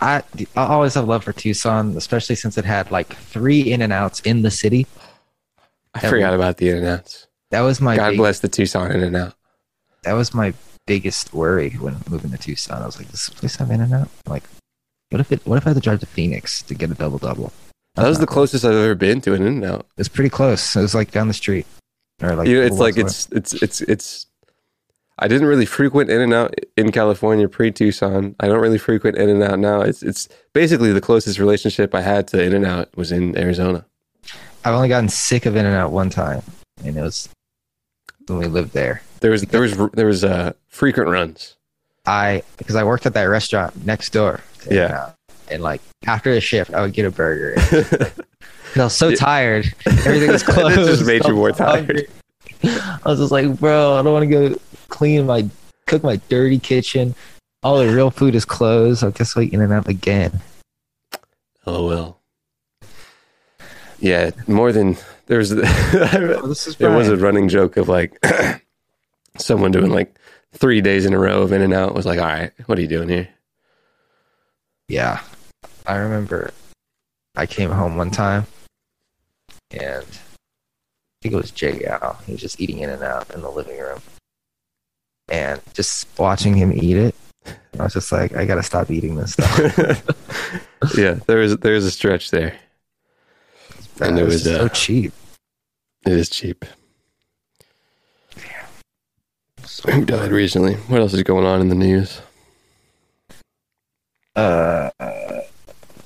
I I always have love for Tucson, especially since it had like three in and outs in the city. I That forgot about the in-and-outs. That was my God big- bless the Tucson in and out. that was my biggest worry when moving to Tucson. I was like, does this place have in and out? Like, what if it? What if I had to drive to Phoenix to get a double double? That was the closest I've ever been to an in and out. It's pretty close. It was like down the street, or like you know, it's like little it's it's it's it's. I didn't really frequent In and Out in California pre Tucson. I don't really frequent In and Out now. It's it's basically the closest relationship I had to In and Out was in Arizona. I've only gotten sick of In and Out one time, and it was when we lived there. There was there was there was uh, frequent runs. I because I worked at that restaurant next door. to Yeah. In-N-Out. and like after the shift, I would get a burger. And I was so tired. Everything was It closed. just made you I was more hungry. I was just like, bro, I don't want to go clean my cook my dirty kitchen. All the real food is closed. I guess I'll eat in and out again. Oh well. Yeah, more than there was. Oh, there was a running joke of like someone doing like three days in a row of In and Out was like, all right, what are you doing here? Yeah. I remember I came home one time and I think it was Jay Al. He was just eating in and out in the living room. And just watching him eat it, I was just like, I gotta stop eating this stuff. yeah, there was there was a stretch there. And it It's was, uh, so cheap. It is cheap. Who died recently? What else is going on in the news? Uh,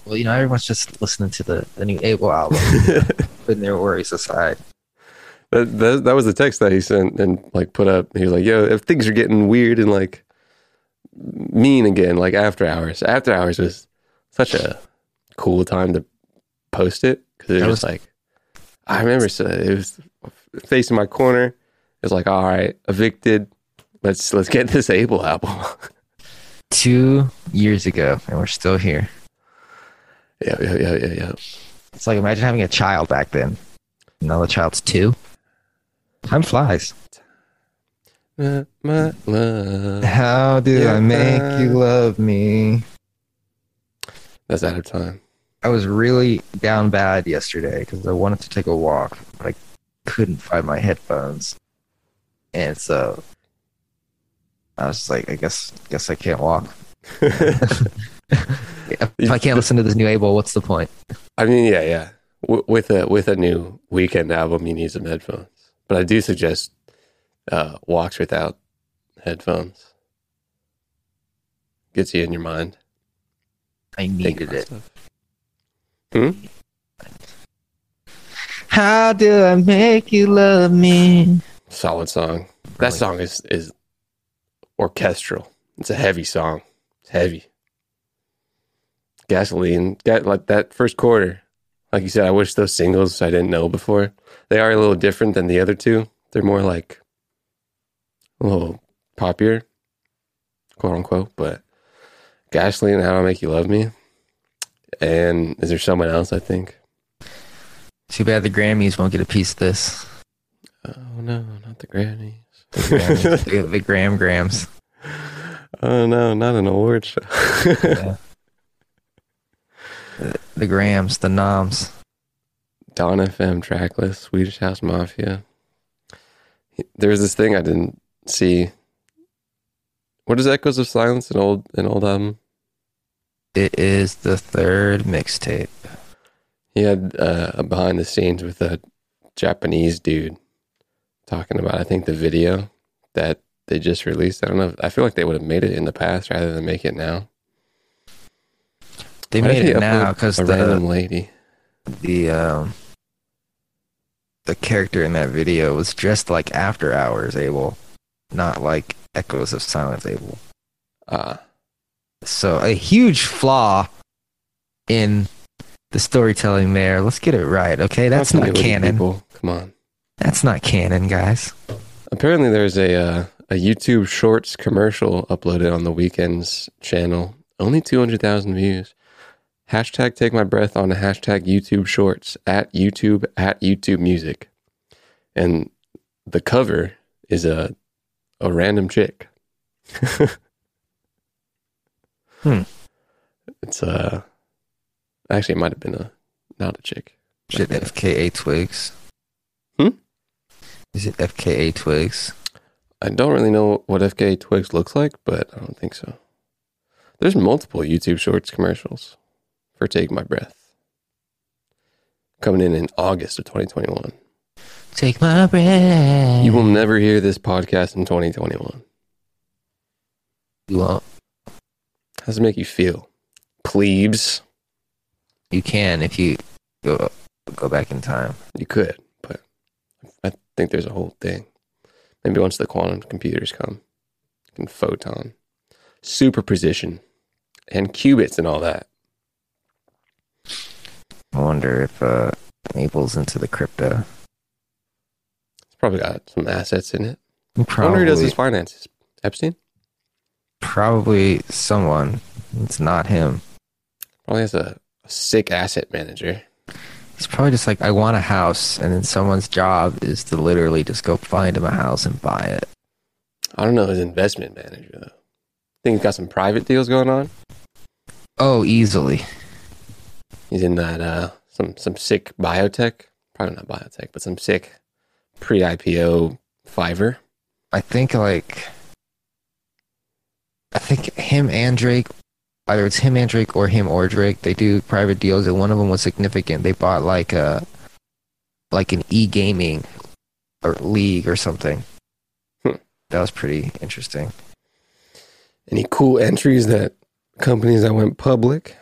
well, you know, everyone's just listening to the, the new Abel album, putting their worries aside. That, that that was the text that he sent and like put up. He was like, "Yo, if things are getting weird and like mean again, like after hours. After hours was such a cool time to post it because it was was- like I remember so it was facing my corner. It was like, all right, evicted. Let's let's get this Abel album. Two years ago, and we're still here. yeah, yeah, yeah, yeah, yeah. It's like imagine having a child back then. Now the child's two. Time flies. My love. How do Yeah. I make you love me? That's out of time. I was really down bad yesterday because I wanted to take a walk, but I couldn't find my headphones, and so I was just like, I guess, guess I can't walk. if I can't listen to this new Abel, what's the point? I mean, yeah, yeah. W- with a with a new Weeknd album, you need some headphones. But I do suggest uh, walks without headphones. Gets you in your mind. I needed it. Hmm? How do I make you love me? Solid song. That song is is orchestral. It's a heavy song. It's heavy. Gasoline. That like that first quarter. Like you said, I wish those singles I didn't know before. They are a little different than the other two. They're more like a little poppier, quote unquote. But Gasoline and How I Make You Love Me. And is there someone else? I think. Too bad the Grammys won't get a piece of this. Oh no, not the Grammys. The, Grammys, the, Graham Grams. Oh no, not an award show. Yeah. The, the Grams, the Noms. Dawn FM tracklist, Swedish House Mafia. There's this thing I didn't see. What is Echoes of Silence? An old, an old album. It is the third mixtape. He had uh, a behind the scenes with a Japanese dude talking about, I think, the video that they just released. I don't know. I feel like they would have made it in the past rather than make it now. They Why made he it now because the random lady. the um the character in that video was dressed like After Hours Abel, not like Echoes of Silence Abel. Ah, So a huge flaw in the storytelling there. Let's get it right, okay? That's not canon. people. Come on. That's not canon, guys. Apparently, there's a uh, a YouTube Shorts commercial uploaded on the Weeknd's channel. Only two hundred thousand views. Hashtag take my breath on hashtag YouTube Shorts at YouTube at YouTube Music, and the cover is a a random chick. Hmm. It's uh actually it might have been a not a chick. Is it FKA Twigs? Is it FKA Twigs? I don't really know what FKA Twigs looks like, but I don't think so. There's multiple YouTube Shorts commercials for Take My Breath coming in in August of 2021. Take my breath. You will never hear this podcast in 2021. You won't. How does it make you feel? Plebes. You can if you go go back in time. You could, think there's a whole thing. Maybe once the quantum computers come, and photon, superposition, and qubits and all that. I wonder if uh, Abel's into the crypto. It's probably got some assets in it. I wonder Probably, who does his finances. Epstein? probably someone. It's not him. Probably has a, a sick asset manager. He's probably just like, I want a house, and then someone's job is to literally just go find him a house and buy it. I don't know his investment manager though. think he's got some private deals going on. Oh, easily. He's in that uh some some sick biotech, probably not biotech, but some sick pre-IPO Fiverr. I think like, I think him and Drake, either it's him and Drake or him or Drake, they do private deals, and one of them was significant. They bought like a, like an e gaming, or league or something. Hmm. That was pretty interesting. Any cool entries that companies that went public?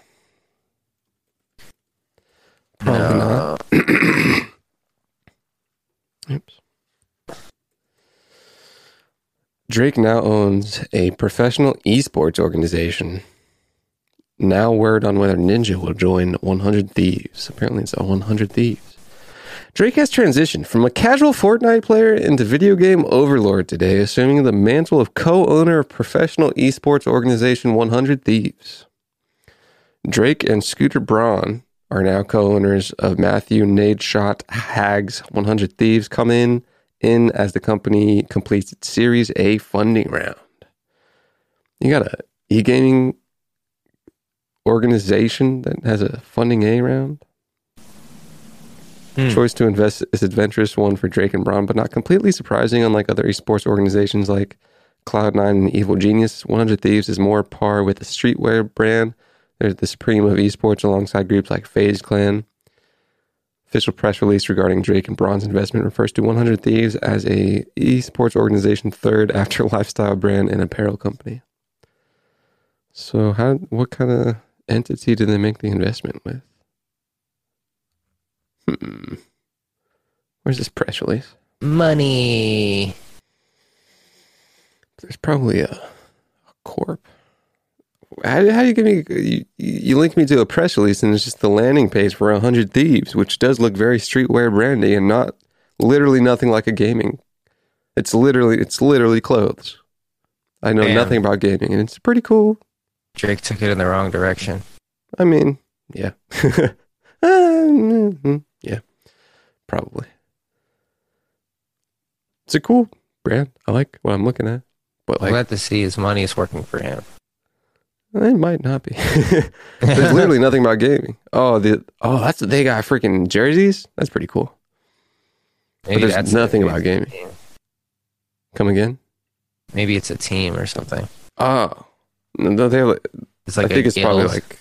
Probably not. Oops. Drake now owns a professional esports organization. Now, word on whether Ninja will join 100 Thieves. Apparently, it's a 100 Thieves. Drake has transitioned from a casual Fortnite player into video game overlord today, assuming the mantle of co owner of professional esports organization 100 Thieves. Drake and Scooter Braun are now co-owners of Matthew Nadeshot Haag's 100 Thieves come in in as the company completes its Series A funding round. You got a e-gaming organization that has a funding A round. Hmm. Choice to invest is adventurous one for Drake and Braun, but not completely surprising. Unlike other esports organizations like Cloud9 and Evil Genius, 100 Thieves is more par with a streetwear brand there's the supreme of esports alongside groups like FaZe Clan. Official press release regarding Drake and Braun's investment refers to 100 Thieves as a esports organization third after lifestyle brand and apparel company. So, how what kind of entity did they make the investment with? Hmm. Where's this press release? Money. There's probably a, a corp. How, how do you give me? You, you link me to a press release, and it's just the landing page for hundred thieves, which does look very streetwear brandy and not literally nothing like a gaming. It's literally it's literally clothes. I know Damn. nothing about gaming, and it's pretty cool. Drake took it in the wrong direction. I mean, yeah, Uh, yeah, probably. It's a cool brand. I like what I'm looking at, but I'm like glad to see his money is working for him. It might not be. There's literally nothing about gaming. Oh, the oh, that's they got freaking jerseys. That's pretty cool. Maybe there's nothing about gaming. Come again? Maybe it's a team or something. Oh, no, they. It's like I think it's probably like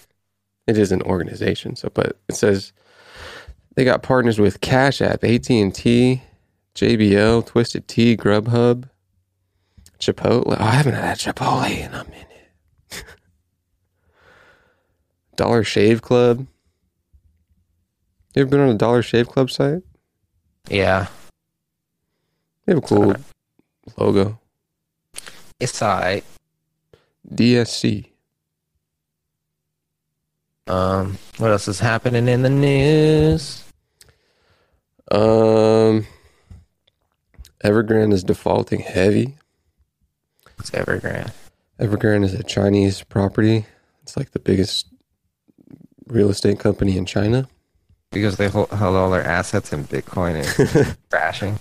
It is an organization. So, but it says they got partners with Cash App, AT and T, JBL, Twisted Tea, Grubhub, Chipotle. Oh, I haven't had Chipotle in a minute. Dollar Shave Club. You ever been on a Dollar Shave Club site? Yeah, They have a cool alright. logo. it's alright. DSC. Um, what else is happening in the news? Um, Evergrande is defaulting heavy. It's Evergrande. Evergrande is a Chinese property. It's like the biggest real estate company in China. because they hold, held all their assets in Bitcoin and crashing.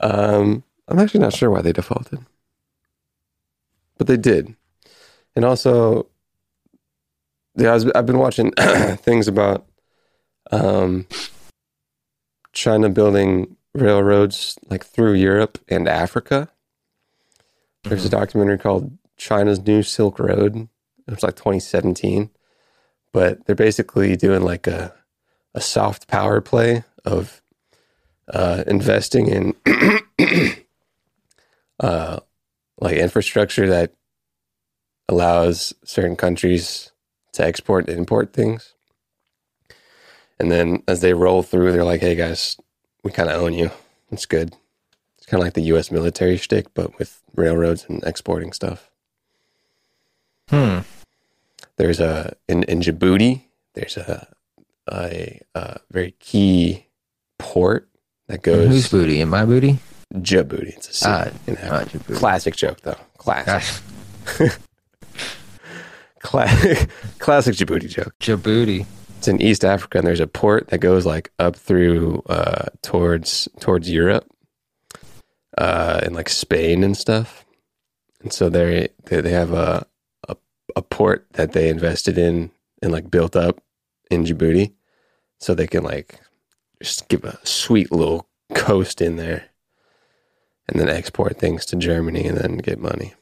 Um, I'm actually not sure why they defaulted, but they did. And also, yeah, I was, I've been watching things about um, China building railroads like through Europe and Africa. There's a documentary called China's New Silk Road. It's like 2017, but they're basically doing like a a soft power play of uh, investing in uh, like infrastructure that allows certain countries to export and import things. And then as they roll through, they're like, "Hey guys, we kind of own you. It's good." It's kind of like the U.S. military shtick, but with railroads and exporting stuff. Hmm. There's a in, in Djibouti. There's a a, a very key port that goes Whose booty? In my booty? Djibouti. It's a city Ah, in ah, Djibouti. Classic joke though. Classic. Gosh, Cla- classic Djibouti joke. Djibouti. It's in East Africa, and there's a port that goes like up through uh, towards towards Europe, uh, and like Spain and stuff. And so they they they have a, a a port that they invested in and like built up in Djibouti, so they can like just give a sweet little coast in there, and then export things to Germany and then get money.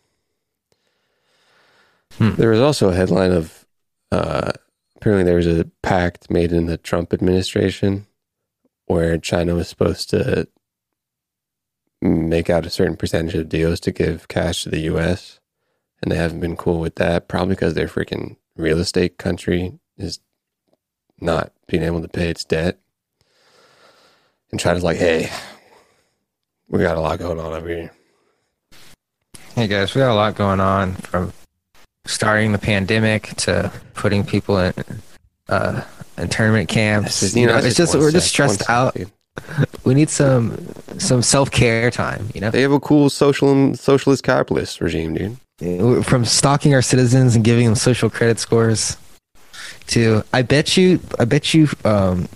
Hmm. There was also a headline of uh, apparently there was a pact made in the Trump administration where China was supposed to make out a certain percentage of deals to give cash to the US and they haven't been cool with that probably because their freaking real estate country is not being able to pay its debt and China's like hey we got a lot going on over here Hey guys, we got a lot going on from starting the pandemic to putting people in uh internment camps. You know, it's just one we're just sec, one stressed out. second. We need some some self care time. You know, they have a cool social socialist capitalist regime dude from stalking our citizens and giving them social credit scores to I bet you I bet you um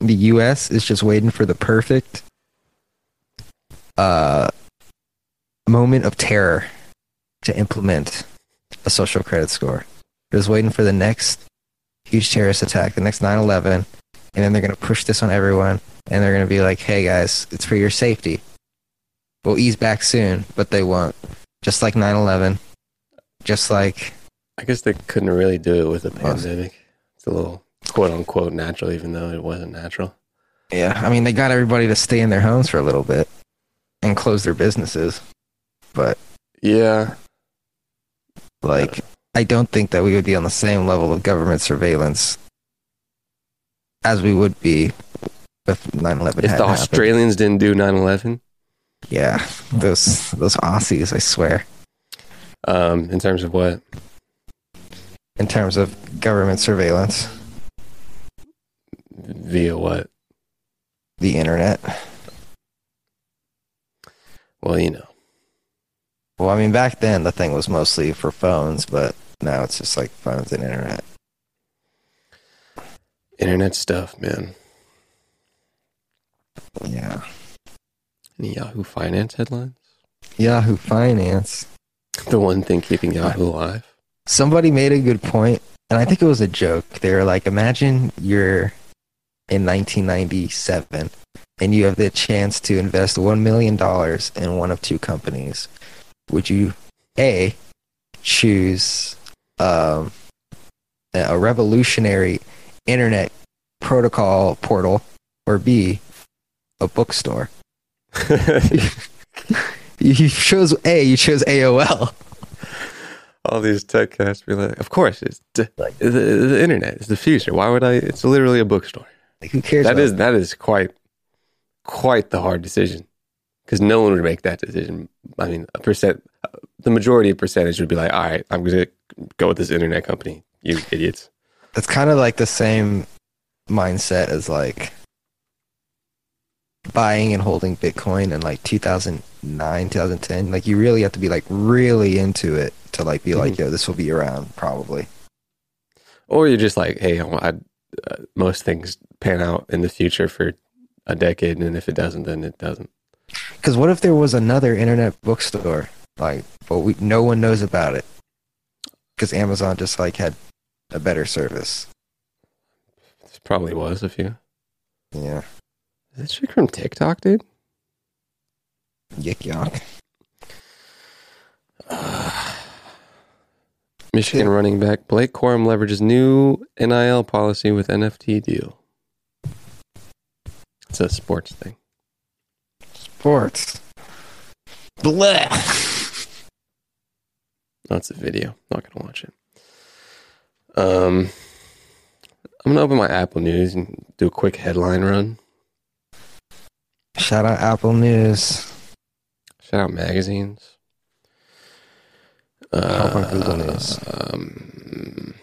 the US is just waiting for the perfect uh moment of terror to implement a social credit score. They're just waiting for the next huge terrorist attack, the next 9/11, and then they're going to push this on everyone and they're going to be like, "Hey guys, it's for your safety. We'll ease back soon," but they won't. Just like 9/11, just like I guess they couldn't really do it with a pandemic. It's a little quote unquote natural, even though it wasn't natural. Yeah, I mean they got everybody to stay in their homes for a little bit and close their businesses, but Yeah, like I don't think that we would be on the same level of government surveillance as we would be if 9/11 if the happened. Australians didn't do 9-11, Yeah, those those Aussies, I swear. um, in terms of what? In terms of government surveillance, Via what? the internet. Well, you know. Well, I mean back then the thing was mostly for phones, but now it's just like phones and internet. Internet stuff, man. Yeah. Any Yahoo Finance headlines? Yahoo Finance. The one thing keeping Yahoo alive. somebody made a good point, and I think it was a joke. They were like, imagine you're in 1997 and you have the chance to invest $1 million in one of two companies. Would you, A, choose um, a revolutionary internet protocol portal, or B, a bookstore? You chose A. You chose AOL. All these tech casts be like, of course, it's the, the, the internet. It's the future. Why would I? It's literally a bookstore. Like, who cares? That is that is quite quite the hard decision because no one would make that decision. I mean, a percent, the majority of percentage would be like, all right, I'm going to go with this internet company. You idiots. It's kind of like the same mindset as like buying and holding Bitcoin in like 2009, 2010. Like you really have to be like really into it to like be like, yo, this will be around probably. Or you're just like, hey, I, I, uh, most things pan out in the future for a decade, and if it doesn't, then it doesn't. Because what if there was another internet bookstore, like, but we no one knows about it because Amazon just like had a better service. This probably was a few. Yeah, Is this chick from TikTok, dude? yik yak. Michigan Yeah. running back Blake Corum leverages new NIL policy with NFT deal. It's a sports thing. Sports. Blech. That's a video. Not gonna watch it. Um, I'm gonna open my Apple News and do a quick headline run. Shout out Apple News. Shout out magazines. About Google News? Um,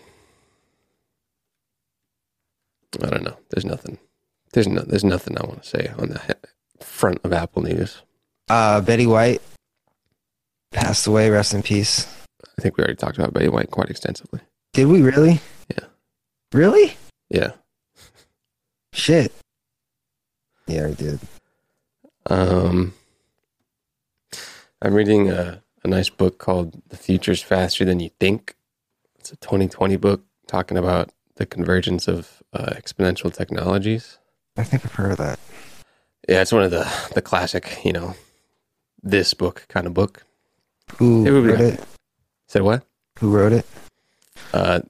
I don't know. There's nothing. There's no. There's nothing I want to say on the he- front of Apple News. Uh, Betty White passed away. Rest in peace. I think we already talked about Betty White quite extensively. Did we really? Yeah. Really? Yeah. Shit. Yeah, we did. Um, I'm reading a, a nice book called "The Future's Faster Than You Think." It's a 2020 book talking about the convergence of uh, exponential technologies. I think I've heard of that. Yeah, it's one of the the classic, you know, this book kind of book. Who It would be- wrote it? Said what? Who wrote it? Uh,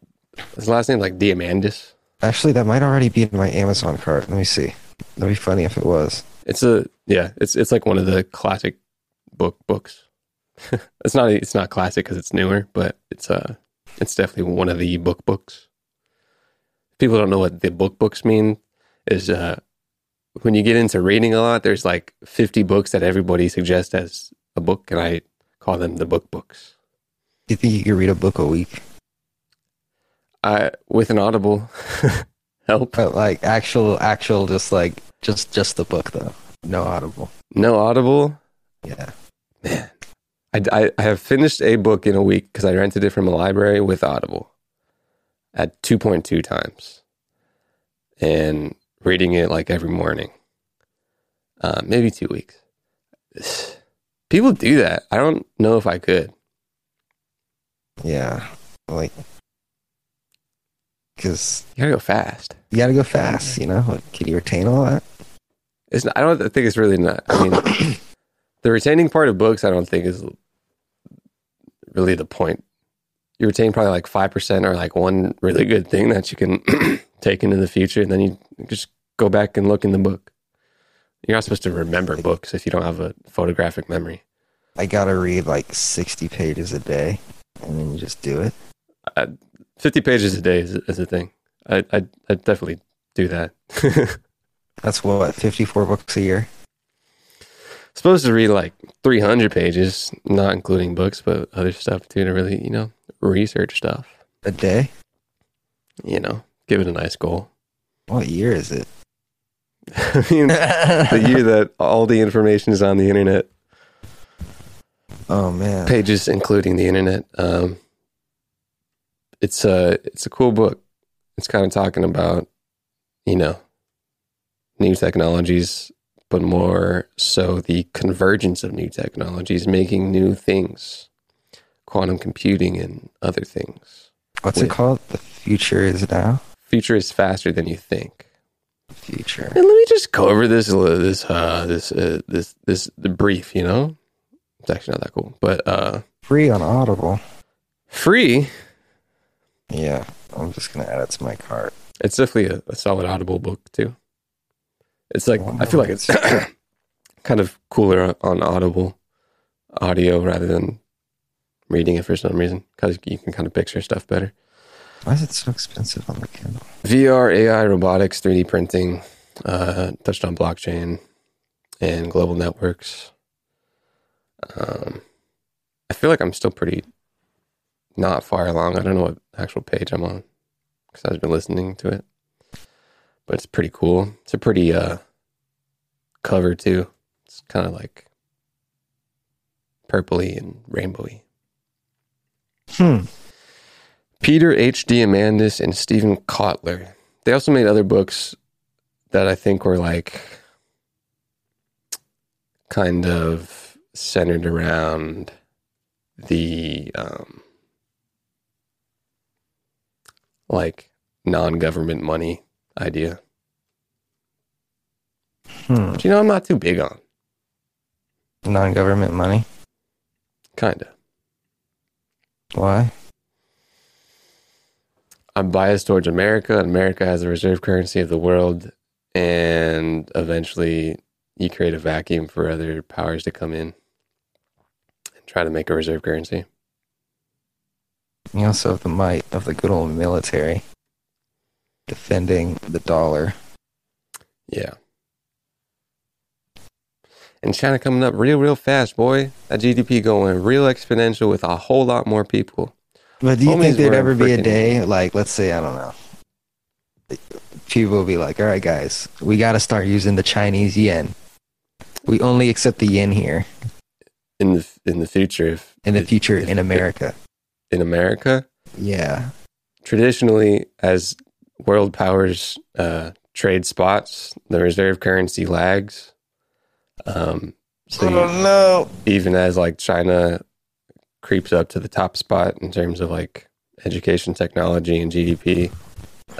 his last name like Diamandis. Actually, that might already be in my Amazon cart. Let me see. That'd be funny if it was. It's a yeah. It's it's like one of the classic book books. it's not it's not classic because it's newer, but it's uh it's definitely one of the book books. People don't know what the book books mean. Is uh when you get into reading a lot, there's like 50 books that everybody suggests as a book, and I call them the book books. Do you think you could read a book a week? I with an Audible help. But like actual, actual, just like just just the book though. No audible. No Audible. Yeah. Man, I, I, I have finished a book in a week because I rented it from a library with Audible at 2.2 times and reading it like every morning. Uh, maybe two weeks. People do that. I don't know if I could. Yeah. Like, because You gotta go fast. you got to go fast. You know, can you retain all that? It's not, I don't think it's really not. I mean, the retaining part of books, I don't think is really the point. You retain probably like 5% or like one really good thing that you can take into the future. And then you just go back and look in the book. You're not supposed to remember books if you don't have a photographic memory. I gotta read like sixty pages a day, and then you just do it. 50 pages a day is, is a thing. I, I, I definitely do that. That's what fifty-four books a year. supposed to read like 300 pages, not including books, but other stuff too to really, you know, research stuff. A day? You know, give it a nice goal. What year is it? I mean, the year that all the information is on the internet, Oh man. pages including the internet. Um, it's a it's a cool book. It's kind of talking about, you know, new technologies, but more so the convergence of new technologies, making new things, quantum computing and other things. What's it called? The future is now. Future is faster than you think. Future. And let me just go over this this uh this uh, this this the brief, you know. It's actually not that cool, but uh Free on Audible. free. Yeah, I'm just gonna add it to my cart. It's definitely a, a solid Audible book too. It's like I feel like it's kind of cooler on Audible audio rather than reading it for some reason because you can kind of picture stuff better. Why is it so expensive on the Kindle? VR, AI, robotics, 3D printing, uh, touched on blockchain and global networks. Um, I feel like I'm still pretty not far along. I don't know what actual page I'm on because I've been listening to it, but it's pretty cool. It's a pretty uh, cover too. It's kind of like purpley and rainbowy. Hmm. Peter H. Diamandis and Steven Kotler. They also made other books that I think were like kind of centered around the um, like non-government money idea. Hmm. Which, you know, I'm not too big on. Non-government money. Kind of. Why? I'm biased towards America. and America has the reserve currency of the world, and eventually you create a vacuum for other powers to come in and try to make a reserve currency. You also have the might of the good old military defending the dollar. Yeah. And China coming up real, real fast, boy. That GDP going real exponential with a whole lot more people. But do you Homies think there'd ever be a day, like, let's say, I don't know, people will be like, all right, guys, we got to start using the Chinese yen. We only accept the yen here In the in the future, if in the future if- in America. in America, Yeah. traditionally as world powers uh, trade spots, the reserve currency lags. Um, so you- no. even as like China creeps up to the top spot in terms of like education, technology, and GDP,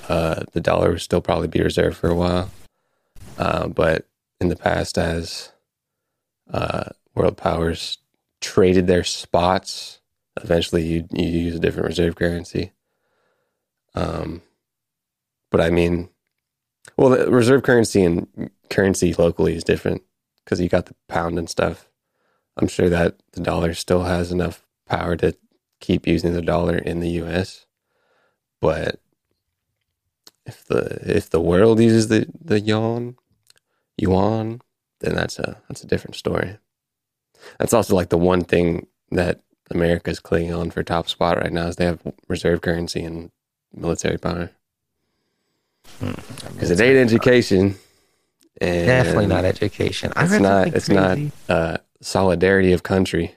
uh, the dollar will still probably be reserved for a while. Uh, but in the past, as uh, world powers traded their spots, eventually you you use a different reserve currency. Um, but I mean, well, the reserve currency and currency locally is different because you got the pound and stuff. I'm sure that the dollar still has enough power to keep using the dollar in the U.S. But if the if the world uses the the yuan, yuan, then that's a that's a different story. That's also like the one thing that America's clinging on for top spot right now is they have reserve currency and military power because it ain't education. And Definitely not education. I It's not. It's not uh, solidarity of country.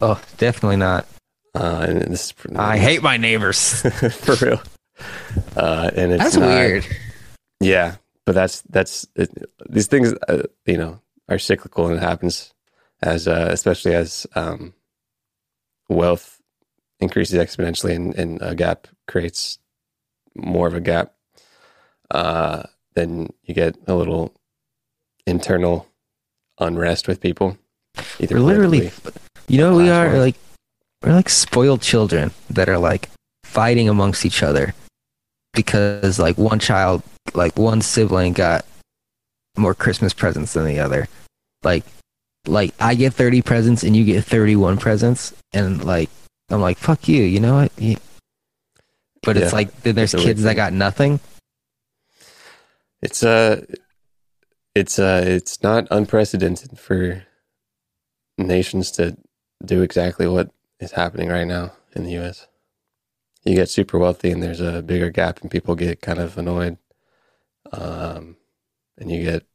Oh, definitely not. Uh, and this is I hate my neighbors. for real. Uh, and it's That's not- weird. Yeah, but that's that's it, these things. Uh, you know, are cyclical and it happens as uh, especially as um, wealth increases exponentially and, and a gap creates more of a gap. Uh, then you get a little internal unrest with people. Either We're literally, you know, we are like, we're like spoiled children that are like fighting amongst each other because like one child, like one sibling got more Christmas presents than the other. Like, like I get 30 presents and you get 31 presents. And like, I'm like, fuck you, you know what? You- But it's like, then there's it's kids that got nothing. It's uh it's uh it's not unprecedented for nations to do exactly what is happening right now in the US. You get super wealthy and there's a bigger gap and people get kind of annoyed. Um and you get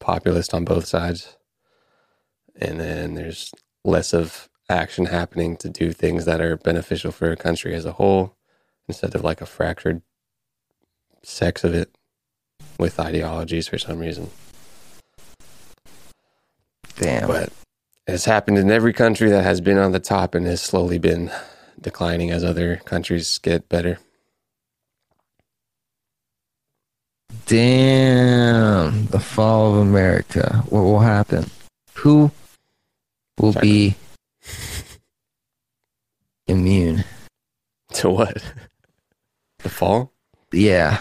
populist on both sides. And then there's less of action happening to do things that are beneficial for a country as a whole instead of like a fractured sex of it with ideologies for some reason. Damn. But it's happened in every country that has been on the top and has slowly been declining as other countries get better. Damn. The fall of America. What will happen? Who will China. be immune? To what? The fall? Yeah.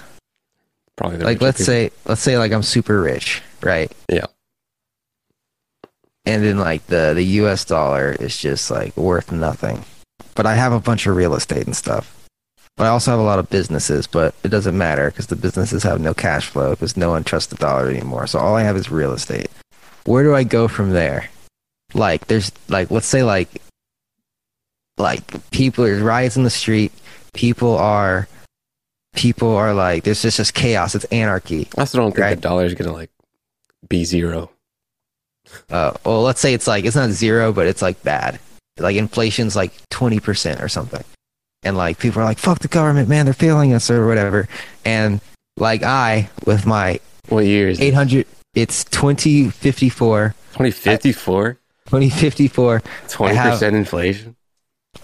Probably the Like let's people. say let's say like I'm super rich, right? Yeah. And then like the the US dollar is just like worth nothing. But I have a bunch of real estate and stuff. But I also have a lot of businesses, but it doesn't matter because the businesses have no cash flow because no one trusts the dollar anymore. So all I have is real estate. Where do I go from there? Like there's like let's say like like people there's riots in the street, people are people are like there's just just chaos, it's anarchy. I also don't think the Right. dollar is gonna like be zero. Uh, well, let's say it's like it's not zero, but it's like bad. Like inflation's like twenty percent or something, and like people are like, "Fuck the government, man! They're failing us" or whatever. And like I, with my What year is eight hundred, it's twenty fifty four. 2054? 2054. 20% inflation?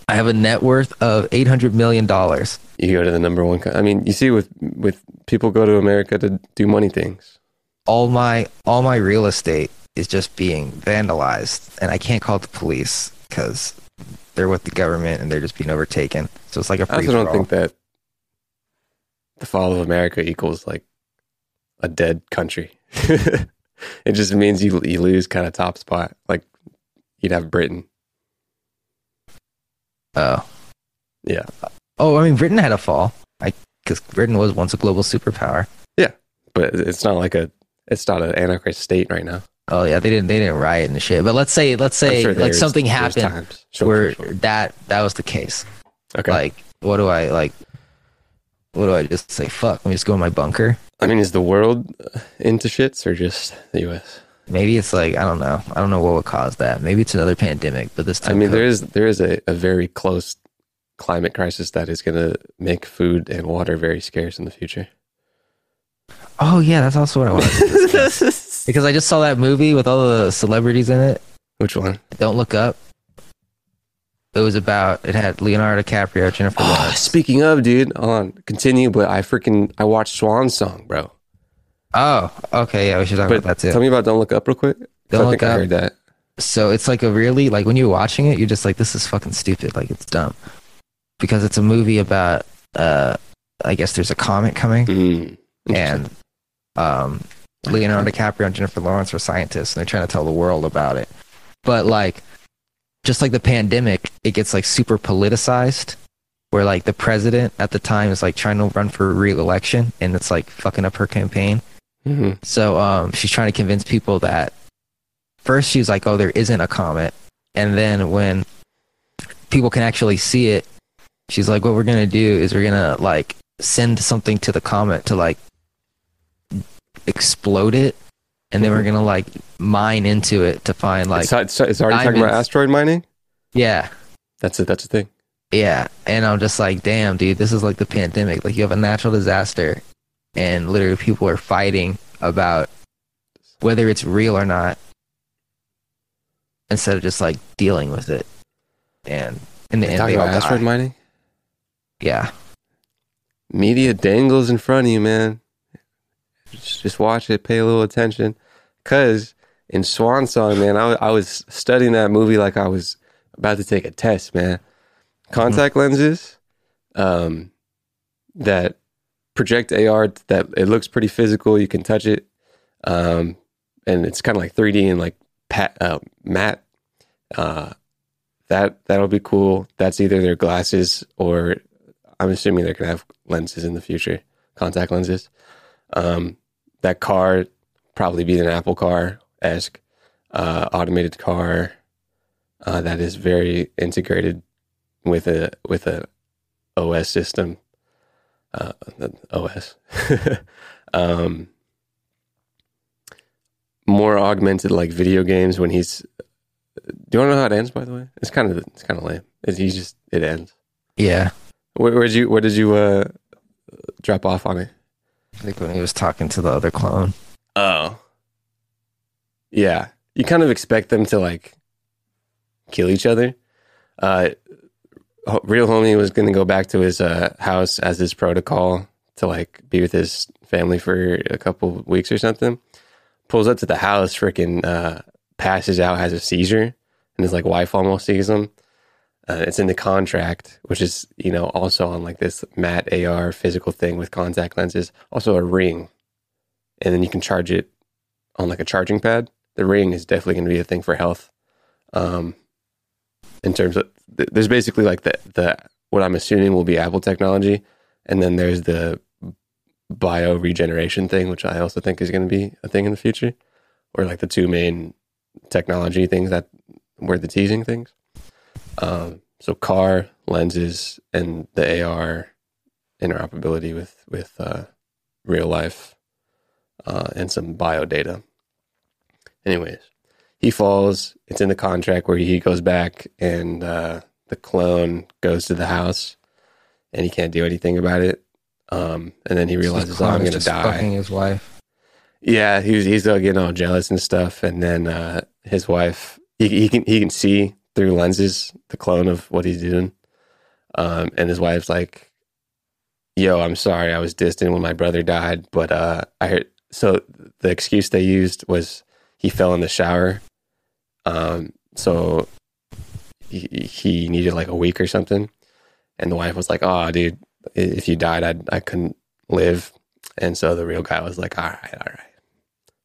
I have a net worth of eight hundred million dollars. You go to the number one. co- I mean, you see, with with people go to America to do money things. All my all my real estate is just being vandalized, and I can't call the police because they're with the government and they're just being overtaken. So it's like a. free I also don't think that the fall of America equals like a dead country. it just means you you lose kind of top spot. Like you'd have Britain. Oh. Yeah. Oh, I mean, Britain had a fall. I because Britain was once a global superpower. Yeah, but it's not like a it's not an anarchist state right now. Oh yeah, they didn't they didn't riot and shit. But let's say let's say sure like something happened. Sure, where sure, that that was the case. Okay. Like, what do I like? What do I just say? Fuck. Let me just go in my bunker. I mean, is the world into shits or just the U.S.? Maybe it's like I don't know. I don't know what would cause that. Maybe it's another pandemic. But this time, I mean, COVID- there is there is a, a very close climate crisis that is going to make food and water very scarce in the future. Oh yeah, that's also what I wanted to discuss. because I just saw that movie with all the celebrities in it. Which one? Don't look up. It was about. It had Leonardo DiCaprio, Jennifer Oh, Lawrence. speaking of, dude, hold on, continue. But I freaking I watched Swan Song, bro. Oh, okay. Yeah, we should talk But about that too. tell me about Don't Look Up real quick. Don't I Look think I heard that. so it's like a really like when you're watching it, you're just like, this is fucking stupid. Like it's dumb because it's a movie about. uh I guess there's a comet coming, Mm. and um, Leonardo DiCaprio and Jennifer Lawrence are scientists, and they're trying to tell the world about it. But like, just like the pandemic, it gets like super politicized. Where like the president at the time is like trying to run for re-election, and it's like fucking up her campaign. Mhm. So um, she's trying to convince people that first she's like, "Oh, there isn't a comet," and then when people can actually see it, she's like, "What we're gonna do is we're gonna like send something to the comet to like explode it, and then we're mm-hmm. gonna like mine into it to find like it's, it's, it's already talking about asteroid mining. yeah." That's it. That's the thing. Yeah, and I'm just like, damn, dude, this is like the pandemic. Like, you have a natural disaster, and literally people are fighting about whether it's real or not, instead of just like dealing with it. And in the end, talking about asteroid die. mining. Yeah, Media dangles in front of you, man. Just, just watch it. Pay a little attention. Cause in Swan Song, man, I, I was studying that movie like I was about to take a test, man. Contact lenses, um, that project AR that it looks pretty physical. You can touch it, um, and it's kind of like 3D and like pat, uh, matte. Uh, that that'll be cool. That's either their glasses or I'm assuming they're gonna have lenses in the future, contact lenses. Um, that car probably be an Apple car esque uh, automated car uh, that is very integrated with a with a OS system. Uh, the OS. um, more augmented like video games when he's. Do you want to know how it ends? By the way, it's kind of it's kind of lame. It's, he just it ends. yeah. Where, where did you where did you uh drop off on it? I think when he was talking to the other clone. Oh. Yeah. You kind of expect them to like kill each other. Uh real homie was going to go back to his uh house as his protocol to like be with his family for a couple weeks or something. Pulls up to the house, freaking uh passes out, has a seizure, and his like wife almost sees him. Uh, it's in the contract, which is you know also on like this matte AR physical thing with contact lenses, also a ring, and then you can charge it on like a charging pad. The ring is definitely going to be a thing for health. Um, in terms of th- there's basically like the the what I'm assuming will be Apple technology, and then there's the bio regeneration thing, which I also think is going to be a thing in the future, or like the two main technology things that were the teasing things. Um, so car lenses and the AR interoperability with with uh, real life uh, and some bio data. Anyways, he falls. It's in the contract where he goes back and uh, the clone goes to the house and he can't do anything about it. Um, and then he realizes, oh, I'm going to die. Fucking his wife. Yeah, he's he's uh, getting all jealous and stuff, and then uh, his wife he he can he can see through lenses the clone of what he's doing, um, and his wife's like, "Yo, I'm sorry, I was distant when my brother died, but uh, I heard." So the excuse they used was he fell in the shower, um, so he, he needed like a week or something, and the wife was like, "Oh, dude, if you died, I I couldn't live." And so the real guy was like, "All right, all right."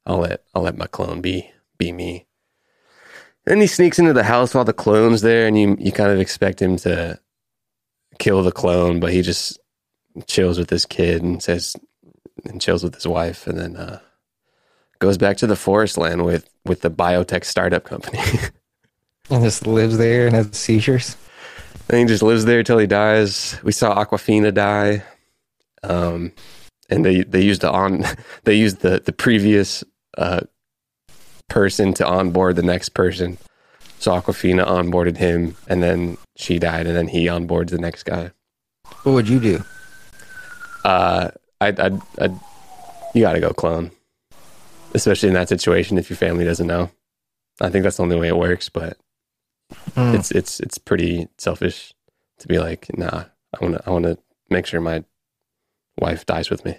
I'll let I'll let my clone be be me. Then he sneaks into the house while the clone's there, and you you kind of expect him to kill the clone, but he just chills with his kid and says and chills with his wife, and then uh, goes back to the forest land with with the biotech startup company. And just lives there and has seizures. and he just lives there till he dies. We saw Awkwafina die, um, and they they used the on they used the the previous uh, person to onboard the next person. So Awkwafina onboarded him, and then she died, and then he onboards the next guy. What would you do? Uh, I I I you got to go clone, especially in that situation if your family doesn't know. I think that's the only way it works, but Hmm. it's it's it's pretty selfish to be like, nah, I want to I want to make sure my wife dies with me.